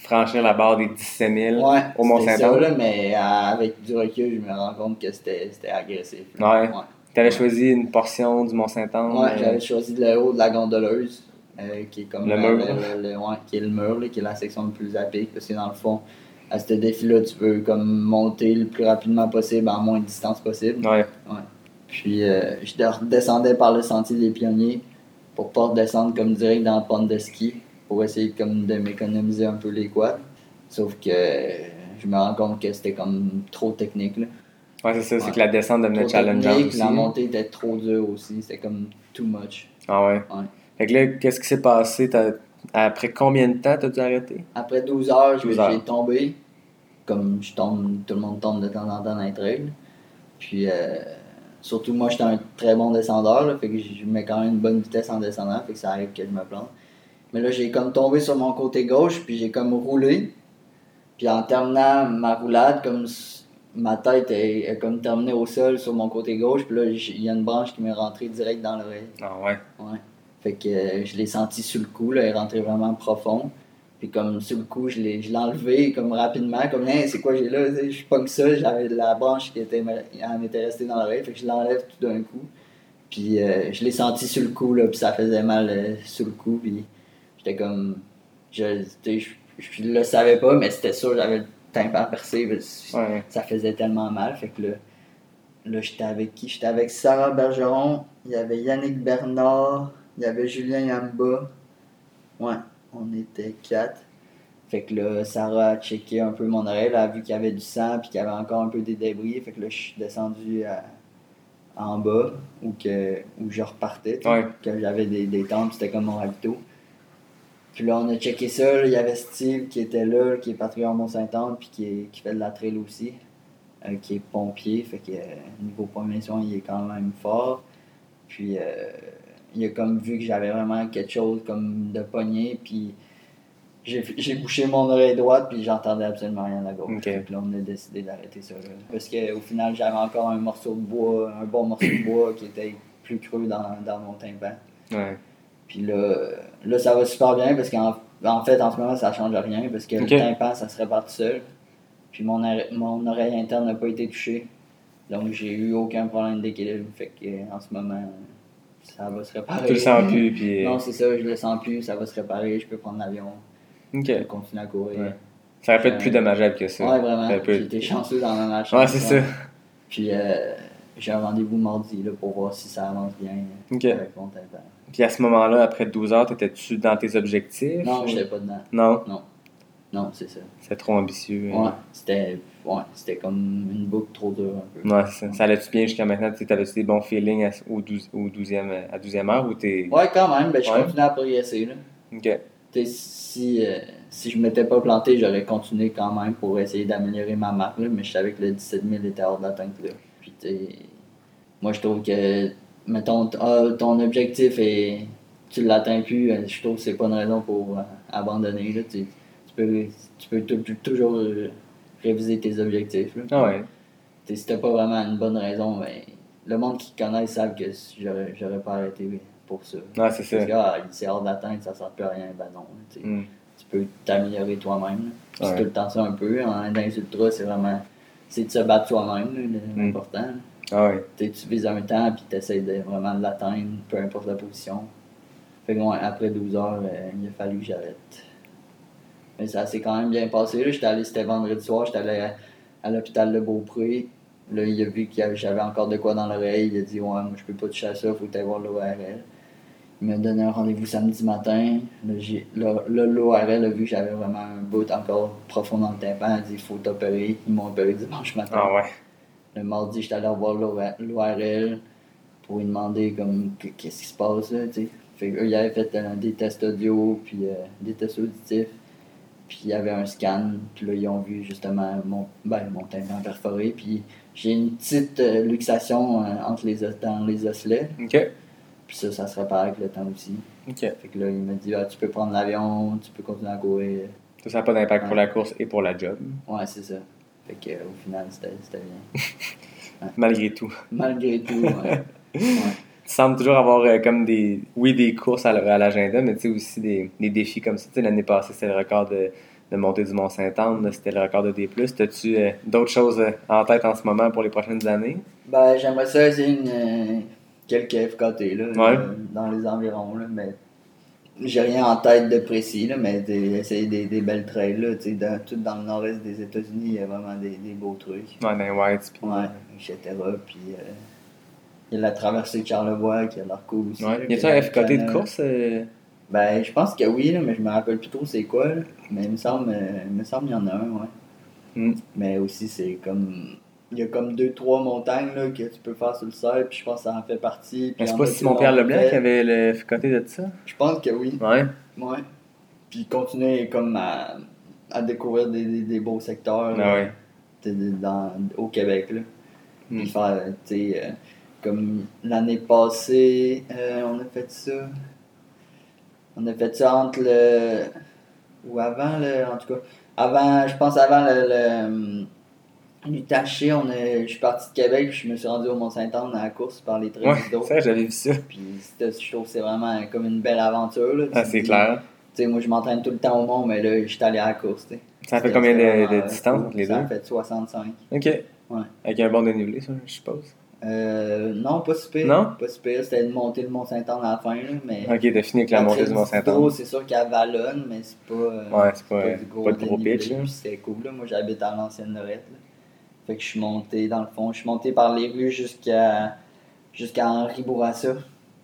franchir la barre des 17 000 Ouais, au Mont-Saint-Anne là, mais euh, avec du recul, je me rends compte que c'était agressif. Ouais. Ouais, T'avais choisi une portion du Mont-Saint-Anne Ouais, euh, j'avais choisi le haut de la gondoleuse, euh, qui est comme Le la- mur. le- le- ouais, qui est le mur, là, qui est la section le plus à pic, parce que dans le fond, à ce défi-là, tu peux comme monter le plus rapidement possible en moins de distance possible. Ouais. Puis euh, je redescendais par le sentier des pionniers pour pas redescendre comme direct dans la pente de ski pour essayer comme de m'économiser un peu les quads. Sauf que je me rends compte que c'était comme trop technique. Là. Ouais, c'est ça. C'est que la descente devenait challengeante aussi. la montée était trop dure aussi. C'était comme too much. Ah ouais? Ouais. Fait que là, qu'est-ce qui s'est passé? Après combien de temps t'as dû arrêter Après 12 heures, je- 12 heures. j'ai tombé. Comme je tombe, tout le monde tombe de temps en temps dans les trails. Puis euh, surtout moi, j'étais un très bon descendeur. Là, fait que je mets quand même une bonne vitesse en descendant. Fait que ça arrive que je me plante. Mais là, j'ai comme tombé sur mon côté gauche. Puis j'ai comme roulé. Puis en terminant ma roulade, comme ma tête est, est comme terminée au sol sur mon côté gauche. Puis là, il y a une branche qui m'est rentrée direct dans l'oreille. Ah ouais? Ouais. Fait que euh, je l'ai senti sur le coup, là, elle est rentrée vraiment profond. Puis comme sur le coup, je l'ai je l'ai enlevé comme rapidement, comme Hein, c'est quoi j'ai là, je pogne ça, j'avais la branche qui était elle m'était restée dans l'oreille, fait que je l'enlève tout d'un coup. Puis euh, je l'ai senti sur le coup là, puis ça faisait mal euh, sur le coup, puis j'étais comme je, je, je le savais pas, mais c'était sûr, j'avais le tympan percé, Ouais. ça faisait tellement mal, fait que là, là j'étais avec qui? J'étais avec Sarah Bergeron, il y avait Yannick Bernard, il y avait Julien Yamba. Ouais, on était quatre. Fait que là, Sarah a checké un peu mon oreille, elle a vu qu'il y avait du sang puis qu'il y avait encore un peu des débris. Fait que là, je suis descendu à- en bas où, que, où je repartais. Ouais. Que j'avais des, des c'était comme mon ravito. Puis là, on a checké ça. Il y avait Steve qui était là, qui est patrouilleur Mont-Saint-Anne puis qui, est- qui fait de la trail aussi, euh, qui est pompier. Fait que euh, niveau soins, il est quand même fort. Puis euh, il a comme vu que j'avais vraiment quelque chose comme de poignet. Puis j'ai bouché mon oreille droite puis j'entendais absolument rien à la gauche. Que là, on a décidé d'arrêter ça. là. Parce qu'au final, j'avais encore un morceau de bois, un bon morceau de bois qui était plus creux dans, dans mon tympan. Ouais. Puis là, là, ça va super bien parce qu'en en fait, en ce moment, ça change rien parce que Ok. le tympan, ça se répare tout seul. Puis mon, oreille- mon oreille interne n'a pas été touchée. Donc, j'ai eu aucun problème d'équilibre. Fait que en ce moment, ça va se réparer. Tu le sens plus, puis. Non, c'est ça, je le sens plus, ça va se réparer, je peux prendre l'avion, Ok. je peux continuer à courir. Ouais. Ça aurait pu être plus dommageable que ça. Ouais, vraiment. Été chanceux dans ma malchance. Ouais, c'est ça. Puis euh, j'ai un rendez-vous mardi là, pour voir si ça avance bien Ok. avec mon tympan. Puis à ce moment-là, après 12 heures, t'étais-tu dans tes objectifs? Non, ou- j'étais pas dedans. Non, Non, c'est ça. c'est trop ambitieux. Ouais, c'était ouais, c'était comme une boucle trop dure un peu. Ouais, ça. Ça allait-tu bien jusqu'à maintenant? Tu avais-tu des bons feelings à, au 12, au 12e, à 12e heure ou t'es. Ouais, quand même, ben, je Ouais. continue à progresser. Là. Ok. T'sais, si, euh, si je m'étais pas planté, j'aurais continué quand même pour essayer d'améliorer ma marque, là, mais je savais que le 17 000 était hors d'atteinte. Moi, je trouve que, mettons, ah, ton objectif et tu l'atteins plus, euh, je trouve que c'est pas une raison pour euh, abandonner. Là. Tu peux, tu peux tou- tou- toujours euh, réviser tes objectifs. Là. Ah ouais. T'sais, si t'as pas vraiment une bonne raison, mais le monde qui connaît savent que j'aurais j'aurais pas arrêté pour ça. Non, c'est ça. Parce que ah, c'est hors d'atteinte, ça sert plus à rien. Ben non. Hmm. Tu peux t'améliorer toi-même. là. Puis Ouais. C'est tout le temps ça un peu. En dans les ultras, c'est vraiment. C'est de se battre soi-même, Mm. l'important. là. Ah. Tu vises un temps puis tu essaies de vraiment de l'atteindre, peu importe la position. Fait que ouais, après 12 heures, euh, il a fallu que j'arrête. Mais ça s'est quand même bien passé. là. J'étais allé, c'était vendredi soir, j'étais allé à, à l'hôpital de Beaupré. Là, il a vu que j'avais encore de quoi dans l'oreille. Il a dit Ouais, moi je peux pas toucher à ça, faut que tu voir l'ORL. Il m'a donné un rendez-vous samedi matin. Là, l'ORL a vu que j'avais vraiment un bout encore profond dans le tympan. Il a dit Il faut t'opérer. Ils m'ont opéré dimanche matin. Ah ouais. le mardi, j'étais allé voir l'ORL pour lui demander comme qu- qu'est-ce qui se passe là, tu sais. Fait qu'eux, ils avaient fait euh, des tests audio, puis euh, des tests auditifs. Puis il y avait un scan, puis là, ils ont vu justement mon, ben, mon tympan perforé. Puis j'ai une petite euh, luxation entre les dans les osselets. OK. Puis ça, ça se répare avec le temps aussi. OK. Fait que là, il m'a dit, ah, tu peux prendre l'avion, tu peux continuer à courir. Ça n'a pas d'impact pour la course et pour la job, Ouais, c'est ça. Fait que, au final, c'était bien. malgré tout. Malgré tout, ouais. ouais. Tu sembles toujours avoir euh, comme des. Oui, des courses à, l'agenda, mais tu sais aussi des, des défis comme ça. Tu sais, l'année passée, c'était le record de, de montée du Mont-Saint-Anne, c'était le record de D. T'as-tu euh, d'autres choses euh, en tête en ce moment pour les prochaines années? Ben, j'aimerais ça essayer une, euh, quelques FKT là, Ouais. euh, dans les environs, là, mais j'ai rien en tête de précis, là, mais essayer des, des belles trails, là, tu sais, dans, tout dans le nord-est des États-Unis, il y a vraiment des, des beaux trucs. Ouais, dans Whites. puis- Ouais, etc. Puis, euh, il y a la traversée de Charlevoix qui a l'air cool aussi. Ouais. Y que un FKT de course? euh? Ben, je pense que oui, là, mais je me rappelle plus trop c'est quoi, là. Mais il me semble, euh, il me semble qu'il y en a un, ouais. Mm. Mais aussi, c'est comme. Il y a comme deux, trois montagnes là, que tu peux faire sur le sol, puis je pense que ça en fait partie. Mais c'est pas Simon l'ont Pierre Leblanc qui avait le FKT de ça? Je pense que oui, Ouais. ouais. Puis continuer comme à, à découvrir des, des, des beaux secteurs Ah ouais. dans, au Québec. Là. Mm. Puis faire, tu sais, euh, comme l'année passée, euh, on a fait ça. On a fait ça entre le. Ou avant, le, en tout cas. Avant, je pense avant le. le on a, je suis parti de Québec, puis je me suis rendu au Mont-Saint-Anne à la course par les trails Ouais, d'eau. ça, j'avais vu ça. Puis c'était- je trouve que c'est vraiment comme une belle aventure. Là, Ah, c'est clair. Tu sais, moi, je m'entraîne tout le temps au Mont, mais là, je suis allé à la course. Ça fait combien de, de euh, distance entre les Ça deux? a fait 65. Ok. Ouais. Avec un bon dénivelé, ça, je suppose. Euh, non, pas super. Non? Pas super. C'était de monter le Mont-Saint-Anne à la fin. Là, mais Ok, t'as fini avec la montée du Mont-Saint-Anne. C'est sûr qu'elle vallonne, mais c'est pas. euh, Ouais, c'est pas, du pas de gros dénivelé, pitch. là. puis C'était cool. Là. Moi, j'habite à l'ancienne Lorette. Fait que je suis monté, dans le fond, je suis monté par les rues jusqu'à jusqu'à Henri Bourassa.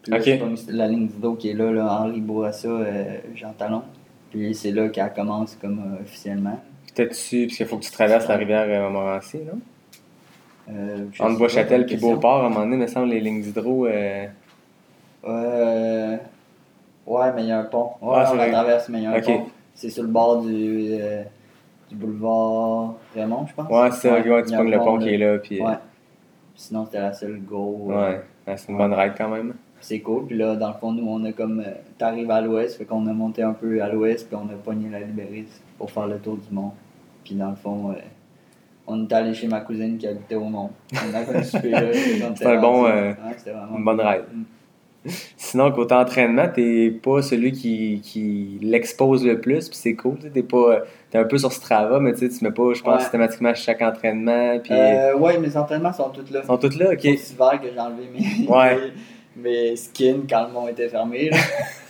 Puis là, pas la ligne dos qui est là, là Henri Bourassa, euh, Jean Talon. Puis c'est là qu'elle commence comme euh, officiellement. Peut-être-tu, parce qu'il faut que tu traverses la rivière euh, Montmorency, non? Euh, Entre Bois-Châtel question. Beauport, à un moment donné, il me semble, les lignes d'hydro. Euh... Ouais, mais il y a un pont. Ouais, Ah, c'est on la traverse, mais il y a un Ok. pont. C'est sur le bord du, euh, du boulevard Raymond, je pense. Ouais, c'est ça, ouais, tu pognes le pont qui est là. Puis, euh, Ouais. Sinon, c'était la seule go. euh, ouais. Ouais, c'est une bonne ride quand même. C'est cool. Puis là, dans le fond, nous, on a comme. euh, T'arrives à l'ouest, fait qu'on a monté un peu à l'ouest, puis on a pogné la Libéris pour faire le tour du mont. Puis dans le fond, euh, on est allé chez ma cousine qui habitait au mont. On a comme super là. C'est un bon, rendu. euh, Ouais, c'était vraiment Une bonne ride. Sinon, côté entraînement, t'es pas celui qui, qui l'expose le plus, puis c'est cool. T'es pas. T'es un peu sur Strava, mais tu sais, tu mets pas, je pense, Ouais. systématiquement chaque entraînement. Puis. Euh, ouais, mes entraînements sont tous là. Ils sont tous là, ok. C'est hiver que j'ai enlevé mes, Ouais. mes, mes skins quand le mont était fermé. Là.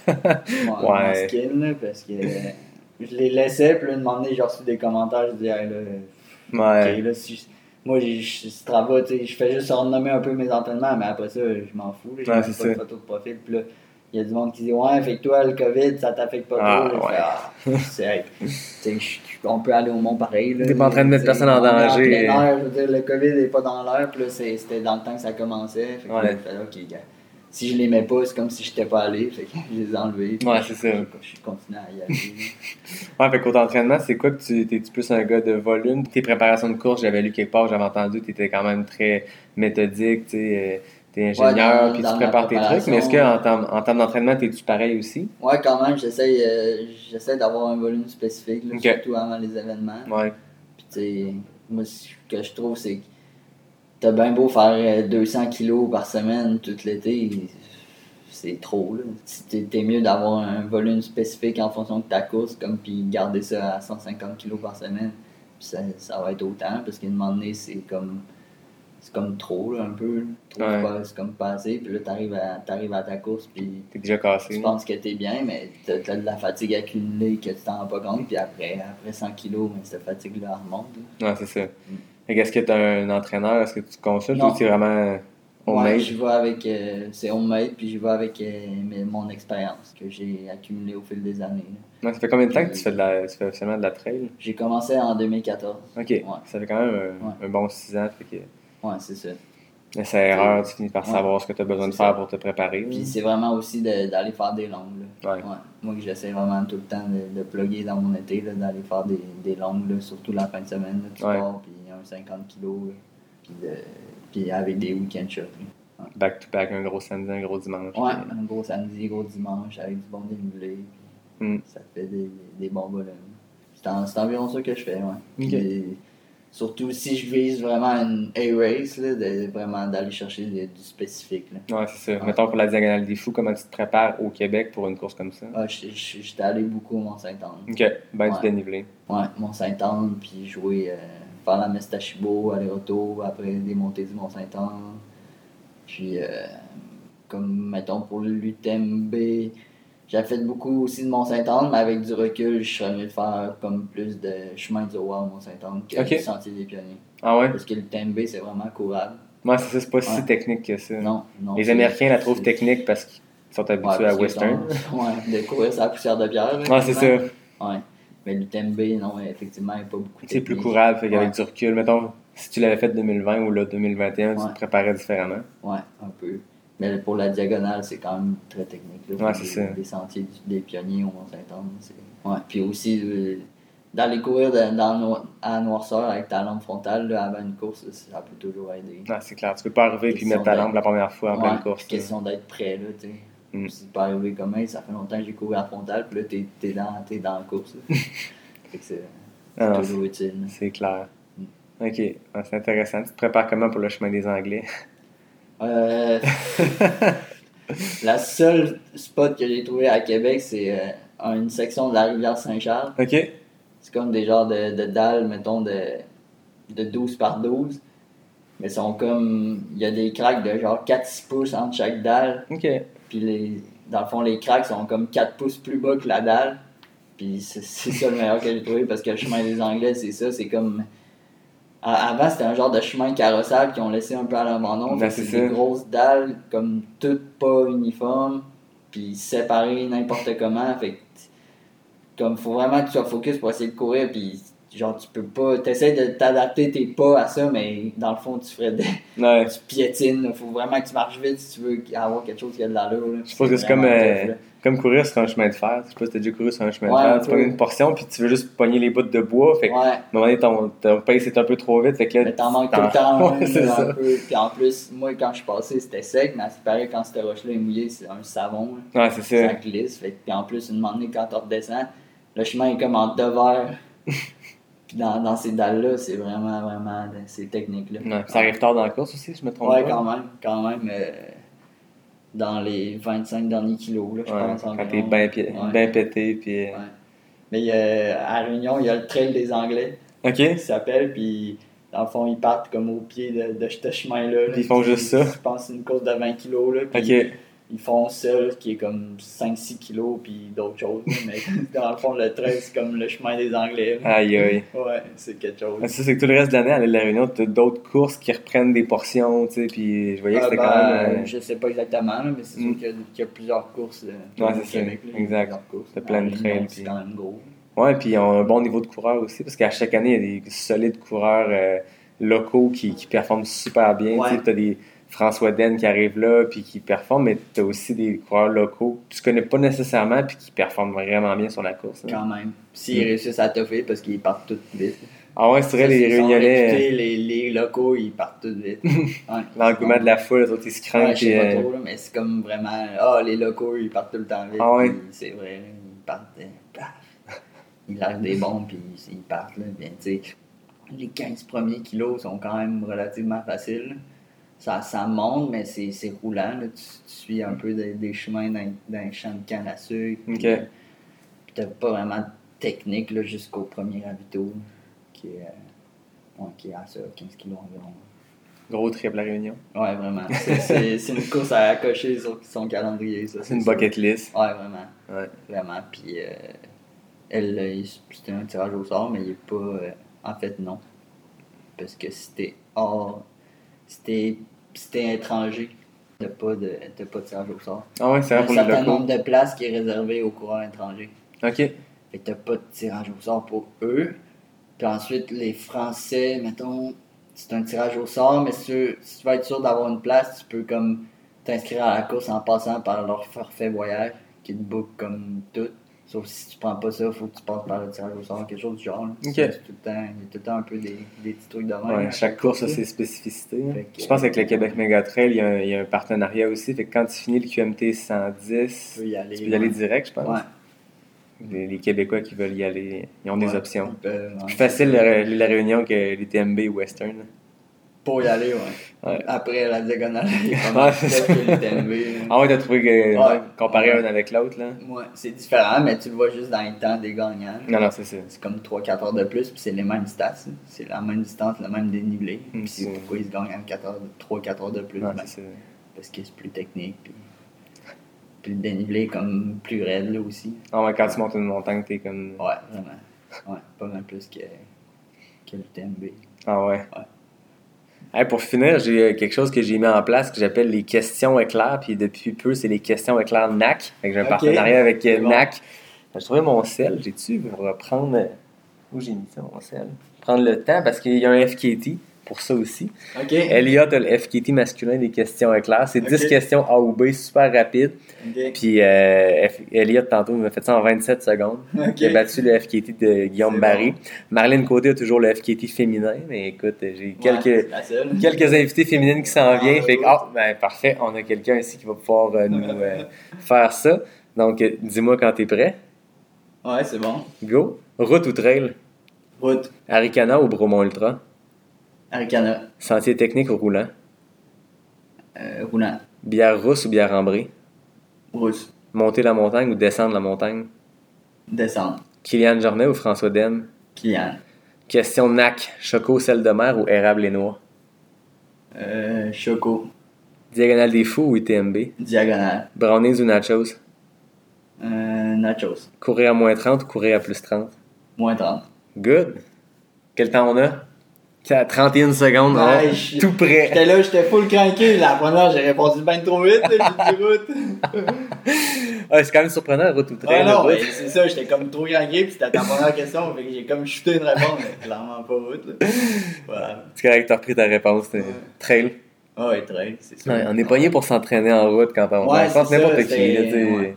Mon, mon Ouais. skin, là, parce que euh, je les laissais, puis là, un moment donné, j'ai reçu des commentaires, je disais, hey, là, Ouais. ok, là, si moi, je Strava, tu sais, je fais juste renommer un peu mes entraînements, mais après ça, je m'en fous. J'ai Ouais, pas de photo de profil, puis là, il y a du monde qui dit, ouais, fait que toi, le COVID, ça t'affecte pas Ah, trop. Ah, je- on peut aller au mont pareil. T'es pas en train de mettre personne en danger. air, je veux dire, le COVID n'est pas dans l'air, puis c'était dans le temps que ça commençait. Fait que Ouais. là, je fais, ok, gars, si je les mets pas, c'est comme si je n'étais pas allé, fait que je les ai enlevés. Ouais, c'est ça. Je, je continue à y aller. Ouais, fait côté entraînement, c'est quoi que tu t'es plus un gars de volume? Tes préparations de course, j'avais lu quelque part, j'avais entendu, tu étais quand même très méthodique, tu sais, euh, t'es ingénieur, puis tu prépares tes trucs, mais est-ce qu'en termes en termes d'entraînement, t'es-tu pareil aussi? ouais, quand même, j'essaie euh, j'essaie d'avoir un volume spécifique, là, surtout avant les événements. Ouais. Puis, tu sais, moi, ce que je trouve, c'est que t'as bien beau faire euh, 200 kilos par semaine tout l'été, c'est trop, là. T'es t'es mieux d'avoir un volume spécifique en fonction de ta course, comme, puis garder ça à 150 kilos par semaine. Puis ça, ça va être autant, parce qu'à un moment donné, c'est comme... C'est comme trop, là, un peu. Ouais. c'est comme pas assez. Puis là, t'arrives à, t'arrives à ta course, puis T'es déjà cassé. tu penses que t'es bien, mais t'as t'as de la fatigue accumulée que tu t'en rends pas compte. Puis après, après 100 kilos, mais cette fatigue-là remonte. là. Ouais, c'est ça. Fait que Est-ce que tu as un entraîneur? Est-ce que tu consultes Non. ou c'est vraiment homemade? Ouais, je vais avec. euh, c'est homemade, puis je vais avec euh, mes- mon expérience que j'ai accumulée au fil des années. là. Non, ça fait combien de temps que tu fais, de la, tu fais officiellement de la trail? J'ai commencé en 2014. Ok, Ouais. ça fait quand même un, Ouais. un bon 6 ans. Fait que Ouais, c'est ça. Essai erreur, tu finis par Ouais. savoir ce que tu as besoin de C'est faire ça. pour te préparer. Puis c'est vraiment aussi de- d'aller faire des longues. Là. Ouais. Moi, j'essaie vraiment tout le temps de, de plugger dans mon été, d'aller faire des, des longues, là, surtout la fin de semaine. Là, tu pars, puis un 50 kg, puis, de- puis avec des week-end shots. Back to back, un gros samedi, un gros dimanche. Ouais, un gros samedi, gros dimanche, avec du bon dénivelé. Mm. Ça te fait des, des bons volumes. C'est en- c'est environ ça que je fais, ouais. Surtout si je vise vraiment une A-race, de, vraiment d'aller chercher du spécifique. Là. Ouais, c'est ça. Mettons pour la diagonale des fous, comment tu te prépares au Québec pour une course comme ça? Ah, J'étais allé beaucoup au Mont-Saint-Anne. Ok, ben Ouais. du dénivelé. Ouais, Mont-Saint-Anne, puis jouer, euh, faire la Mestachibo, aller-retour, après des montées du Mont-Saint-Anne. Puis, euh, comme, mettons, pour l'UTMB, j'ai fait beaucoup aussi de Mont-Saint-Anne, mais avec du recul, je serais mieux de faire comme plus de chemin du roi au Mont-Saint-Anne que Ok. du sentier des pionniers. Ah ouais? Parce que l'UTMB, c'est vraiment courable. Ouais, c'est ça, c'est pas si technique que ça. Non, non. Les Américains la trouvent technique parce qu'ils sont habitués à Western. sont- Ouais, de courir sur la poussière de pierre. là, Ouais, c'est ça. Ouais. Mais l'UTMB, non, effectivement, il n'y a pas beaucoup de C'est plus courable, fait qu'avec du recul, mettons, si tu l'avais fait 2020 ou là 2021, tu te préparais différemment. Ouais, un peu. Mais pour la diagonale, c'est quand même très technique. Là, Ouais, c'est les, ça. les sentiers des pionniers au Mont-Saint-Anne. Ouais. Puis aussi, euh, d'aller courir de- dans, no- à noirceur avec ta lampe frontale là, avant une course, là, ça peut toujours aider. Ouais, c'est clair. Tu peux pas arriver et Question mettre ta lampe la première fois en Ouais, pleine course. puis question d'être prêt, là, tu sais. Mm. Pas arrivé comme hey, ça fait longtemps que j'ai couru à frontale, puis là, t'es, t'es, dans, t'es dans la course. c'est, Ah, toujours utile. C'est clair. Mm. Ok, c'est intéressant. Tu te prépares comment pour le chemin des Anglais? Euh, la seule spot que j'ai trouvé à Québec, c'est euh, une section de la rivière Saint-Charles. Ok. C'est comme des genres de, de dalles, mettons, de, de 12 par 12. Mais sont comme. Il y a des cracks de genre 4-6 pouces entre chaque dalle. Ok. Puis les, dans le fond, les cracks sont comme 4 pouces plus bas que la dalle. Puis c'est ça le meilleur que j'ai trouvé parce que le chemin des Anglais, c'est ça. C'est comme. Avant, c'était un genre de chemin carrossable qu'ils ont laissé un peu à l'abandon. Ben, c'est des grosses dalles, comme toutes pas uniformes. Puis séparées n'importe comment. Fait que comme faut vraiment que tu sois focus pour essayer de courir puis genre tu peux pas t'essaies de t'adapter tes pas à ça mais dans le fond tu ferais des Ouais. tu piétines faut vraiment que tu marches vite si tu veux avoir quelque chose qui a de l'allure. Je suppose que c'est comme, euh, comme courir sur un chemin de fer. Je sais pas si t'as déjà couru sur un chemin Ouais, de fer. Tu pognes une portion puis tu veux juste pogner les bouts de bois. Fait que, à un moment donné, ton, ton pace est un peu trop vite. Fait que là, mais t'en manques tout le temps c'est ça. un peu puis en plus moi quand je suis passé c'était sec mais c'est pareil quand cette roche là est mouillée c'est un savon là. C'est ça ça. glisse fait que- puis en plus une moment donné quand tu redescends le chemin est comme en deux verres puis dans, dans ces dalles là c'est vraiment vraiment c'est technique là Ouais, ça arrive tard dans la course aussi, je me trompe Ouais, pas. quand même, quand même. euh, dans les 25 derniers kilos, là, je Ouais, pense. quand t'es bien ben pété. Puis... euh, Ouais. Mais a- à Réunion, il y a le trail des Anglais Ok. qui s'appelle, puis dans le fond, ils partent comme au pied de, de ce chemin-là. là. Ils font juste ça. Je pense une course de 20 kilos. Là, puis Ok. Ils font ça, là, qui est comme 5-6 kilos, puis d'autres choses. mais dans le fond, le trail, c'est comme le chemin des Anglais. Aïe, aïe. Ouais, c'est quelque chose. Ah, Ça, c'est que tout le reste de l'année, à la Réunion, t'as d'autres courses qui reprennent des portions, tu sais, puis je voyais que Ah, c'était ben, quand même... euh, Je sais pas exactement, là, mais c'est Mm. sûr qu'il y, a- qu'il y a plusieurs courses euh, Ouais, c'est ça, Québec. là, il y a exact. T'as plein de En trails, C'est quand même gros. Ouais, puis ils ont un bon niveau de coureurs aussi, parce qu'à chaque année, il y a des solides coureurs euh, locaux qui, qui performent super bien. Ouais. Tu sais, t'as des François Den qui arrivent là, puis qui performent, mais t'as aussi des coureurs locaux que tu connais pas nécessairement, puis qui performent vraiment bien sur la course. hein. Quand même. S'ils réussissent à toffer parce qu'ils partent tout vite. Ah ouais, c'est vrai, Ça, les Réunionnais, réputés, les, les locaux, ils partent tout vite. Ouais. l'engouement de la foule, les autres, ils se craignent. Ouais, je sais pas euh, trop, là, mais c'est comme vraiment. Ah, les locaux, ils partent tout le temps vite. Ah ouais? C'est vrai, ils partent. euh, paf. Ils larguent des bombes, puis ils partent. Là, bien, tu les 15 premiers kilos sont quand même relativement faciles. Ça, ça monte, mais c'est roulant. Là. Tu, tu suis un peu des, des chemins d'un champ de canne à sucre. Puis, puis t'as pas vraiment de technique jusqu'au premier ravito, qui, est, euh, ouais, qui est à ça, 15 kilos environ. Gros trip la Réunion. Ouais, vraiment. C'est- une course à cocher sur son calendrier, ça. C'est une bucket list. Ouais, vraiment. Ouais. Vraiment. Puis, euh, elle, euh, c'était un tirage au sort, mais il est pas. euh, en fait, non. Parce que c'était hors. C'était c'était étranger. T'as pas, de, t'as pas de tirage au sort. Ah ouais, c'est vrai un pour les certain nombre de places qui est réservé aux coureurs étrangers. Ok. Fait que t'as pas de tirage au sort pour eux. Puis ensuite, les Français, mettons, c'est un tirage au sort, mais si tu, si tu veux être sûr d'avoir une place, tu peux comme t'inscrire à la course en passant par leur forfait voyage, qui te book comme tout. Sauf si tu prends pas ça, il faut que tu passes par le tirage au sort, quelque chose du genre. tout le temps, il y a tout le temps un peu des, des petits trucs de même. Ouais, à chaque course a ses spécificités. hein. Que, Je pense qu'avec le Québec Mega Trail, il y, a un, il y a un partenariat aussi. Fait que quand tu finis le QMT 110, Tu peux y aller. tu peux y aller ouais. direct, je pense. Ouais. Les, les Québécois qui veulent y aller, ils ont des options. Plus facile la, la réunion que les TMB Western. Pour y aller, ouais. Ouais. Après la diagonale, il pas les TMB. Ah ouais, t'as trouvé que Ouais. comparer un avec l'autre, là? Ouais, c'est différent, mais tu le vois juste dans les temps des gagnants. Non, non, c'est ça. C'est comme 3-4 heures de plus, puis c'est les mêmes stats. C'est la même distance, le même dénivelé. Mm, Puis c'est pourquoi ils se gagnent en 3-4 heures de plus. Non, ben, parce que c'est plus technique. Puis, puis le dénivelé est comme plus raide là aussi. Ah ouais, quand tu montes une montagne, t'es comme. Ouais, vraiment. Ouais, pas mal plus que, que le TMB. Ah ouais? Ouais. Hey, pour finir, j'ai euh, quelque chose que j'ai mis en place que j'appelle les questions éclairs. Puis depuis peu, c'est les questions éclairs NAC. Fait que j'ai un partenariat avec euh, bon. NAC. J'ai trouvé mon sel. J'ai-tu reprendre. euh, Où j'ai mis ça, mon sel? Prendre le temps parce qu'il y a un FKT pour ça aussi. Ok. Elliot a le FKT masculin des questions éclairs. C'est 10 Ok. questions A ou B, super rapide. Ok. Puis euh, F- Elliot, tantôt, il m'a fait ça en 27 secondes. Il a battu le FKT de Guillaume Barry. bon. Marlène Côté a toujours le FKT féminin, mais écoute, j'ai quelques, quelques invités féminines qui s'en Ah, viennent. Fait que, ah, ben parfait, on a quelqu'un ici qui va pouvoir euh, nous euh, faire ça. Donc, euh, dis-moi quand t'es prêt. Ouais, c'est bon. Go. Route ou trail? Route. Aricana ou Bromont Ultra? Aricana. Sentier technique ou roulant? Euh, roulant. Bière rousse ou bière ambrée? Rousse. Monter la montagne ou descendre la montagne? Descendre. Kylian Jornet ou François Demme? Client. Question NAC, choco, sel de mer ou érable et noix? Euh, Choco. Diagonale des fous ou ITMB? Diagonale. Brownies ou nachos? Euh, nachos. Courir à moins 30 ou courir à plus 30? Moins 30. Good. Quel temps on a? C'est à 31 secondes, Ouais, je- tout prêt. J'étais là, j'étais full cranké. La première, j'ai répondu bien trop vite. J'ai route. C'est quand même surprenant, route ou trail. Ah non, mais c'est ça, j'étais comme trop cranké. Puis c'était ta première question. Fait que j'ai comme chuté une réponse. Mais clairement pas route. Là. Voilà. C'est correct, t'as repris ta réponse. t'es- Trail. Ah ouais, très, c'est ça. Ouais, on est pogné pour s'entraîner en route quand on. Ouais, pense n'importe qui. là, ouais.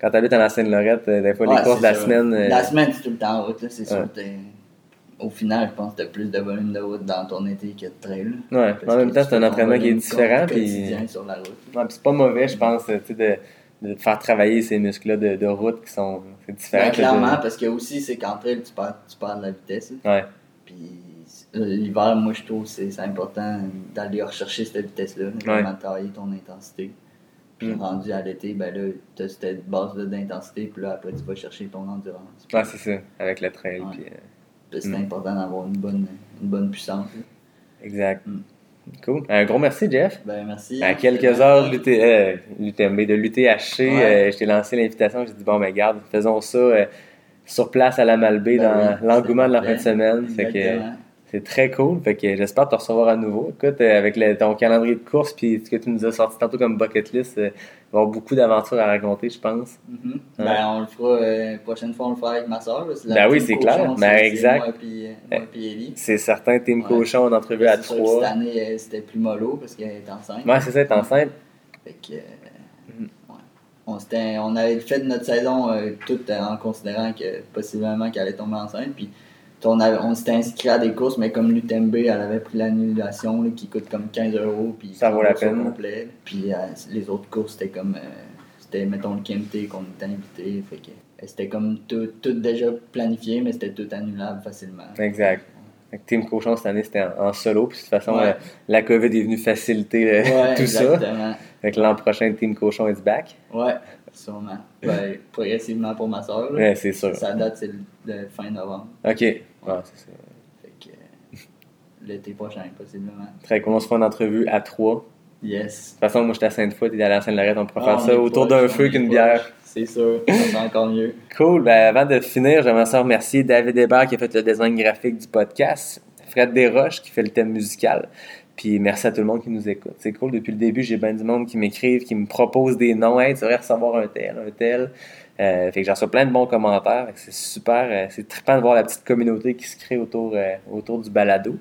Quand t'habites à la Seine-Lorette, euh, des fois, les Ouais, courses de la semaine. euh, La semaine, c'est tout le temps en route. là, C'est sûr. Ouais. Au final, je pense que t'as plus de volume de route dans ton été que de trail. Ouais, en même temps, tu c'est un entraînement qui est différent. Puis... sur la route. Ouais, c'est pas mauvais, je pense, tu sais, de, de faire travailler ces muscles-là de, de route qui sont. C'est différent. Ben, que de- clairement, parce que aussi, c'est qu'en trail, tu perds, tu perds de la vitesse. Ouais, Puis euh, l'hiver, moi, je trouve que c'est important d'aller rechercher cette vitesse-là, Ouais. vraiment de travailler ton intensité. Puis Mm. rendu à l'été, ben là, tu as cette base-là d'intensité, puis là, après, tu vas chercher ton endurance. ouais c'est ça, avec le trail. Ouais. Puis, euh, c'est Mm. important d'avoir une bonne, une bonne puissance. exact. Mm. Cool. Un gros merci, Jeff. Ben, merci. À quelques heures de l'UT euh, l'UTMB, de l'UTHC, Ouais. euh, je t'ai lancé l'invitation. J'ai dit, bon, ben, garde, faisons ça euh, sur place à la Malbaie Ben dans oui, l'engouement de la fin de semaine. Fait que, Exactement. c'est très cool. Fait que j'espère te recevoir à nouveau. Écoute, avec le- ton calendrier de course puis ce que tu nous as sorti tantôt comme bucket list, va y avoir beaucoup d'aventures à raconter, je pense. Mhm. Ouais. Ben, on le fera, euh, prochaine fois, on le fera avec ma soeur. Ben oui, c'est clair. Ben, exact. Moi puis, euh, moi puis Ellie. C'est certain, Ouais. Cochon en entrevue à sûr que trois. Cette année, euh, c'était plus mollo parce qu'elle est enceinte. Ouais, c'est ça, t'es enceinte. Fait que, euh, Mhm. ouais. on, on avait fait notre saison euh, tout en considérant que possiblement qu'elle allait tomber enceinte. Puis on, avait- on s'était inscrit à des courses, mais comme l'UTMB, elle avait pris l'annulation qui coûte comme 15 euros. Puis Ça vaut la peine. complet. Puis euh, les autres courses, c'était comme. euh, c'était, mettons, le KMT qu'on était invité. Fait que euh, c'était comme tout, tout déjà planifié, mais c'était tout annulable facilement. Exact. Team Cochon cette année, c'était en, en solo. Puis de toute façon, Ouais. la COVID est venue faciliter Ouais, tout ça. Fait que l'an prochain, Team Cochon is back. Ouais, sûrement. Ben, progressivement pour ma soeur. Ouais, c'est sûr. Sa date, c'est le, le fin novembre. Ok. Ouais, c'est ça. Fait que euh, l'été prochain, possiblement. Très cool. On se fait une entrevue à trois. Yes. De toute façon, moi, j'étais à Sainte-Foy, t'es à la Seine-Lorette. On pourra Ah, faire on ça autour d'un feu qu'une bière. C'est sûr, ça encore mieux. Cool. Ben, avant de finir, j'aimerais ça remercier David Hébert qui a fait le design graphique du podcast, Fred Desroches qui fait le thème musical. Puis merci à tout le monde qui nous écoute. C'est cool, depuis le début, j'ai bien du monde qui m'écrivent, qui me proposent des noms. Hey, tu devrais recevoir un tel, un tel. Euh, fait que j'en reçois plein de bons commentaires. C'est super, euh, c'est trippant de voir la petite communauté qui se crée autour, euh, autour du balado.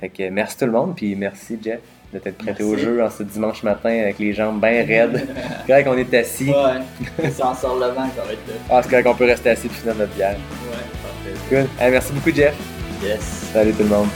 Fait que merci tout le monde, puis merci Jeff de t'être prêté au jeu en ce dimanche matin avec les jambes bien raides. c'est vrai qu'on est assis. Ouais, ça en sort le vent, ça va être Ah, c'est vrai qu'on peut rester assis puis finir notre bière. Ouais, parfait. Cool. Hey, merci beaucoup, Jeff. Yes. Salut tout le monde.